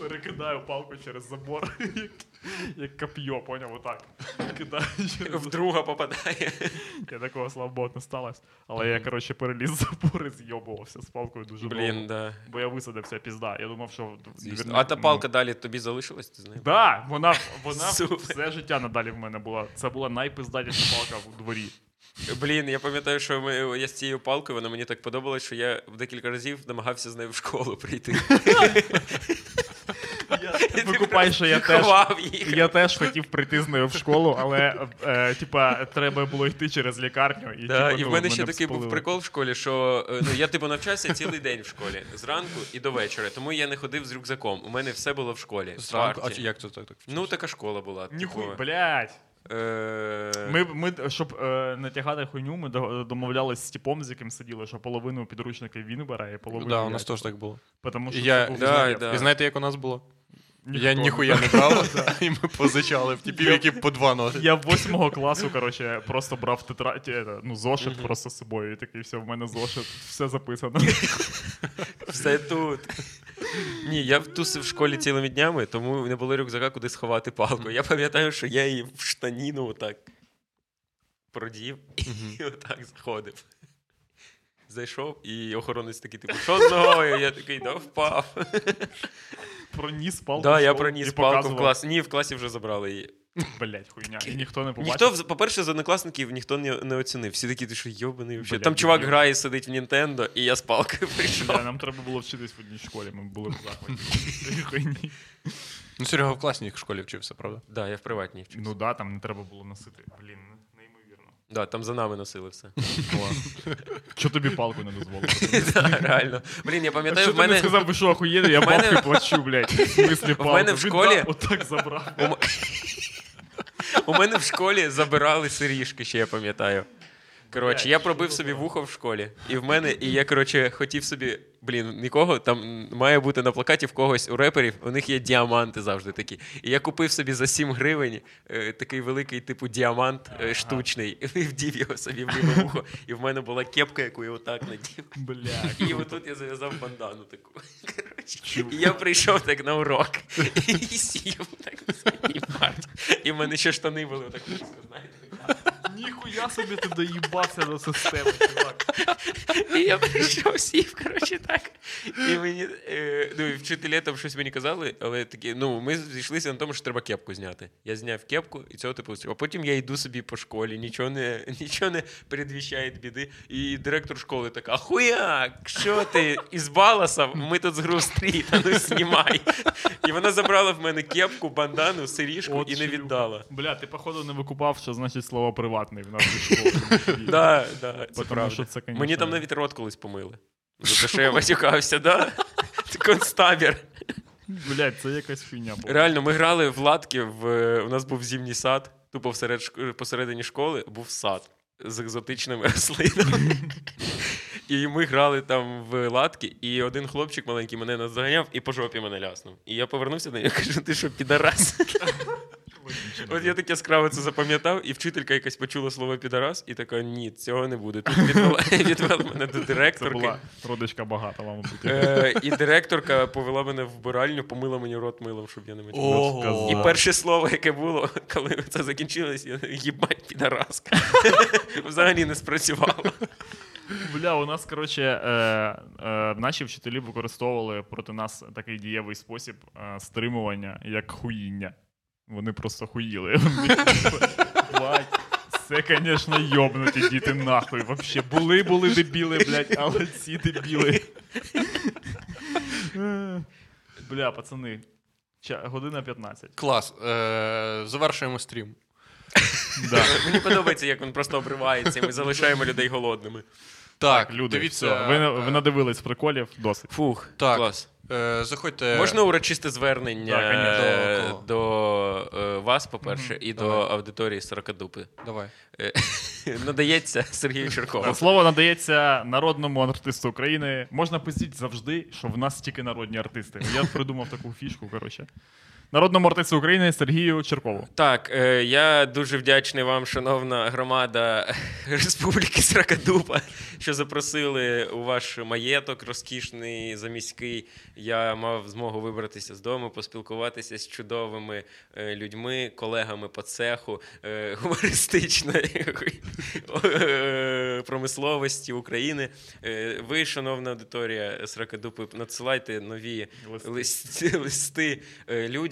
Перекидаю палку через забор, як, як коп'є, поняв, отак. Кидаю через В друга попадає. я такого, слава Богу, не сталося. Але я, коротше, переліз забор і зйобувався з палкою дуже Блін, довго. да. Бо я висадився пізда. Я думав, що. Звісно. А та палка далі тобі залишилась, ти знаєш? Да, вона, вона все життя надалі в мене була. Це була найпиздатіша палка в дворі. Блін, я пам'ятаю, що ми, я з цією палкою, вона мені так подобалась, що я декілька разів намагався з нею в школу прийти. Викупай, що я теж. Я теж хотів прийти з нею в школу, але е, типа треба було йти через лікарню. І, Да, типа, і в ну, мене ще такий був прикол в школі, що е, ну, я типу навчався цілий день в школі, зранку і до вечора, тому я не ходив з рюкзаком. У мене все було в школі. Зранку, а як це так? так Ну, така школа була. Ніхуй, типу, блядь. Е, Ми, ми, щоб е, не тягати хуйню, ми до- домовлялись з типом, з яким сиділи, що половину підручників він бере, і половину. Да, у нас теж так було. Потому що І я, це був да, да. І знаєте, як у нас було? Ніхто Я ніхуя не брав, і ми позичали в типів, які по два ноги. Я восьмого класу, коротше, просто брав тетраді, е, ну, зошит просто з собою. І такий, все, в мене зошит, все записано. Все тут. Ні, я тусив в школі цілими днями, тому не було рюкзака, куди сховати палку. Я пам'ятаю, що я її в штаніну отак продів і отак заходив. Зайшов, і охоронець такий, типу, що з ногою? Я такий, да впав. Проніс палку. Да, я проніс палку в клас. Ні, в класі вже забрали її. Блять, хуйня. І ніхто не побачив. Ніхто, по-перше, з однокласників ніхто не, не оцінив. Всі такі, ти що йобаний взагалі. Там чувак дебіл. грає, сидить в Нінтендо, і я з палкою прийшов. Да, нам треба було вчитись в одній школі, ми були в захваті. Хуйні. Ну, Серега в класній школі вчився, правда? Да, я в приватній вчився. Ну да, там не треба було носити. Блін, неймовірно. Да, там за нами носили все. Що тобі палку не дозволили? Да, Реально. Блін, я пам'ятаю, що в ти не мене. сказав, ви що охуєли, я в мене- плачу, блядь. В смислі палку? мене в школі- Отак забрав. У, м- у мене в школі забирали сиріжки, ще я пам'ятаю. Коротше, я пробив собі вухо в школі. І в мене, і я, коротше, хотів собі. Блін, нікого там має бути на плакаті в когось у реперів, у них є діаманти завжди такі. І я купив собі за 7 гривень е, такий великий, типу, діамант е, штучний, і вдів його собі в ліве вухо. І в мене була кепка, яку я отак надів. Бля. І отут я зав'язав бандану таку. Коротше, і я прийшов так на урок і сів так на своїй парті. І в мене ще штани були так низько, знаєте. Ніхуя собі ти доїбався до системи, чувак. І я прийшов, сів, коротше, так. І мені е, ну, і вчителі там щось мені казали, але такі, ну, ми зійшлися на тому, що треба кепку зняти. Я зняв кепку і цього типу. А потім я йду собі по школі, нічого не, нічого не передвіщає біди. І директор школи така: Ахуяк, що ти із Баласа? Ми тут з гру стріт, а ну знімай. І вона забрала в мене кепку, бандану, сиріжку От і не віддала. Бля, ти походу не викупав, що значить слово приватний в. Да, да, це правда. це, Мені там навіть рот колись помили. За те, що я матюкався, да? Концтабір. Блядь, це якась хуйня була. Реально, ми грали в латки, в... у нас був зимній сад, тупо всеред... посередині школи був сад з екзотичними рослинами. І ми грали там в латки, і один хлопчик маленький мене наздоганяв і по жопі мене ляснув. І я повернувся до нього і кажу, ти що, підарас? От я таке скраво це запам'ятав, і вчителька якась почула слово підарас, і така: ні, цього не буде. Тут відвела, відвела мене до Це була родичка багата, вам. Е, і директорка повела мене в вбиральню, помила мені рот милом, щоб я не. Ого. І перше слово, яке було, коли це закінчилось, я їбать підараска. Взагалі не спрацювало. Бля, у нас, коротше, е, е, наші вчителі використовували проти нас такий дієвий спосіб е, стримування, як хуїння. Вони просто хуїли. Це, звісно, йобнуті діти нахуй. Вообще, були, були дебіли, блядь, але ці дебіли. Бля, пацани. ча- Година 15. Клас. Е, завершуємо стрім. Да. Мені подобається, як він просто обривається, і ми залишаємо людей голодними. Так, Люди, дивіться. все, ви, ви е, надивились приколів, досить. Фух, Так. клас. Е, заходьте. Можна урочисте звернення Да, е, До до е, вас, по-перше, Мгм. і до аудиторії Сорокадупи. Давай. Е, Надається Сергію Черкову. Слово надається народному артисту України. Можна пиздіть завжди, що в нас тільки народні артисти. Я придумав таку фішку, коротше. Народному артисту України Сергію Черкову. Так, е, я дуже вдячний вам, шановна громада Республіки Сракадупа, що запросили у ваш маєток розкішний заміський. Я мав змогу вибратися з дому, поспілкуватися з чудовими е, людьми, колегами по цеху е, гумористичної промисловості України. Ви, шановна аудиторія Сракадупи, надсилайте нові Листи. листи, листи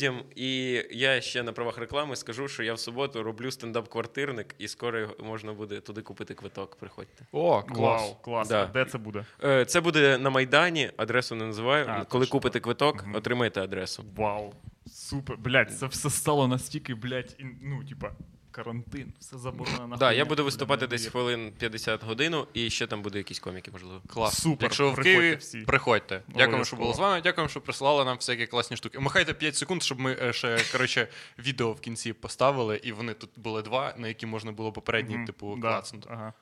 людям. І я ще на правах реклами скажу, що я в суботу роблю стендап-квартирник, і скоро можна буде туди купити квиток. Приходьте. О, клас. Вау, клас. Да. Де це буде? Е, Це буде на Майдані, адресу не називаю. А, Коли точно. купите квиток, угу. отримайте адресу. Вау. Супер. Блять, це все стало настільки, блять, ну, типа, карантин, все заборонено. Так, да, я буду виступати десь хвилин 50 годину, і ще там буде якісь коміки, можливо. Клас. Супер. Якщо ви в Києві, всі. приходьте. Дякуємо, що було були з вами. Дякуємо, що присилали нам всякі класні штуки. Махайте 5 секунд, щоб ми е, ще коротше, відео в кінці поставили, і вони тут були два, на які можна було попередні, типу, Да, клацнути. Ага.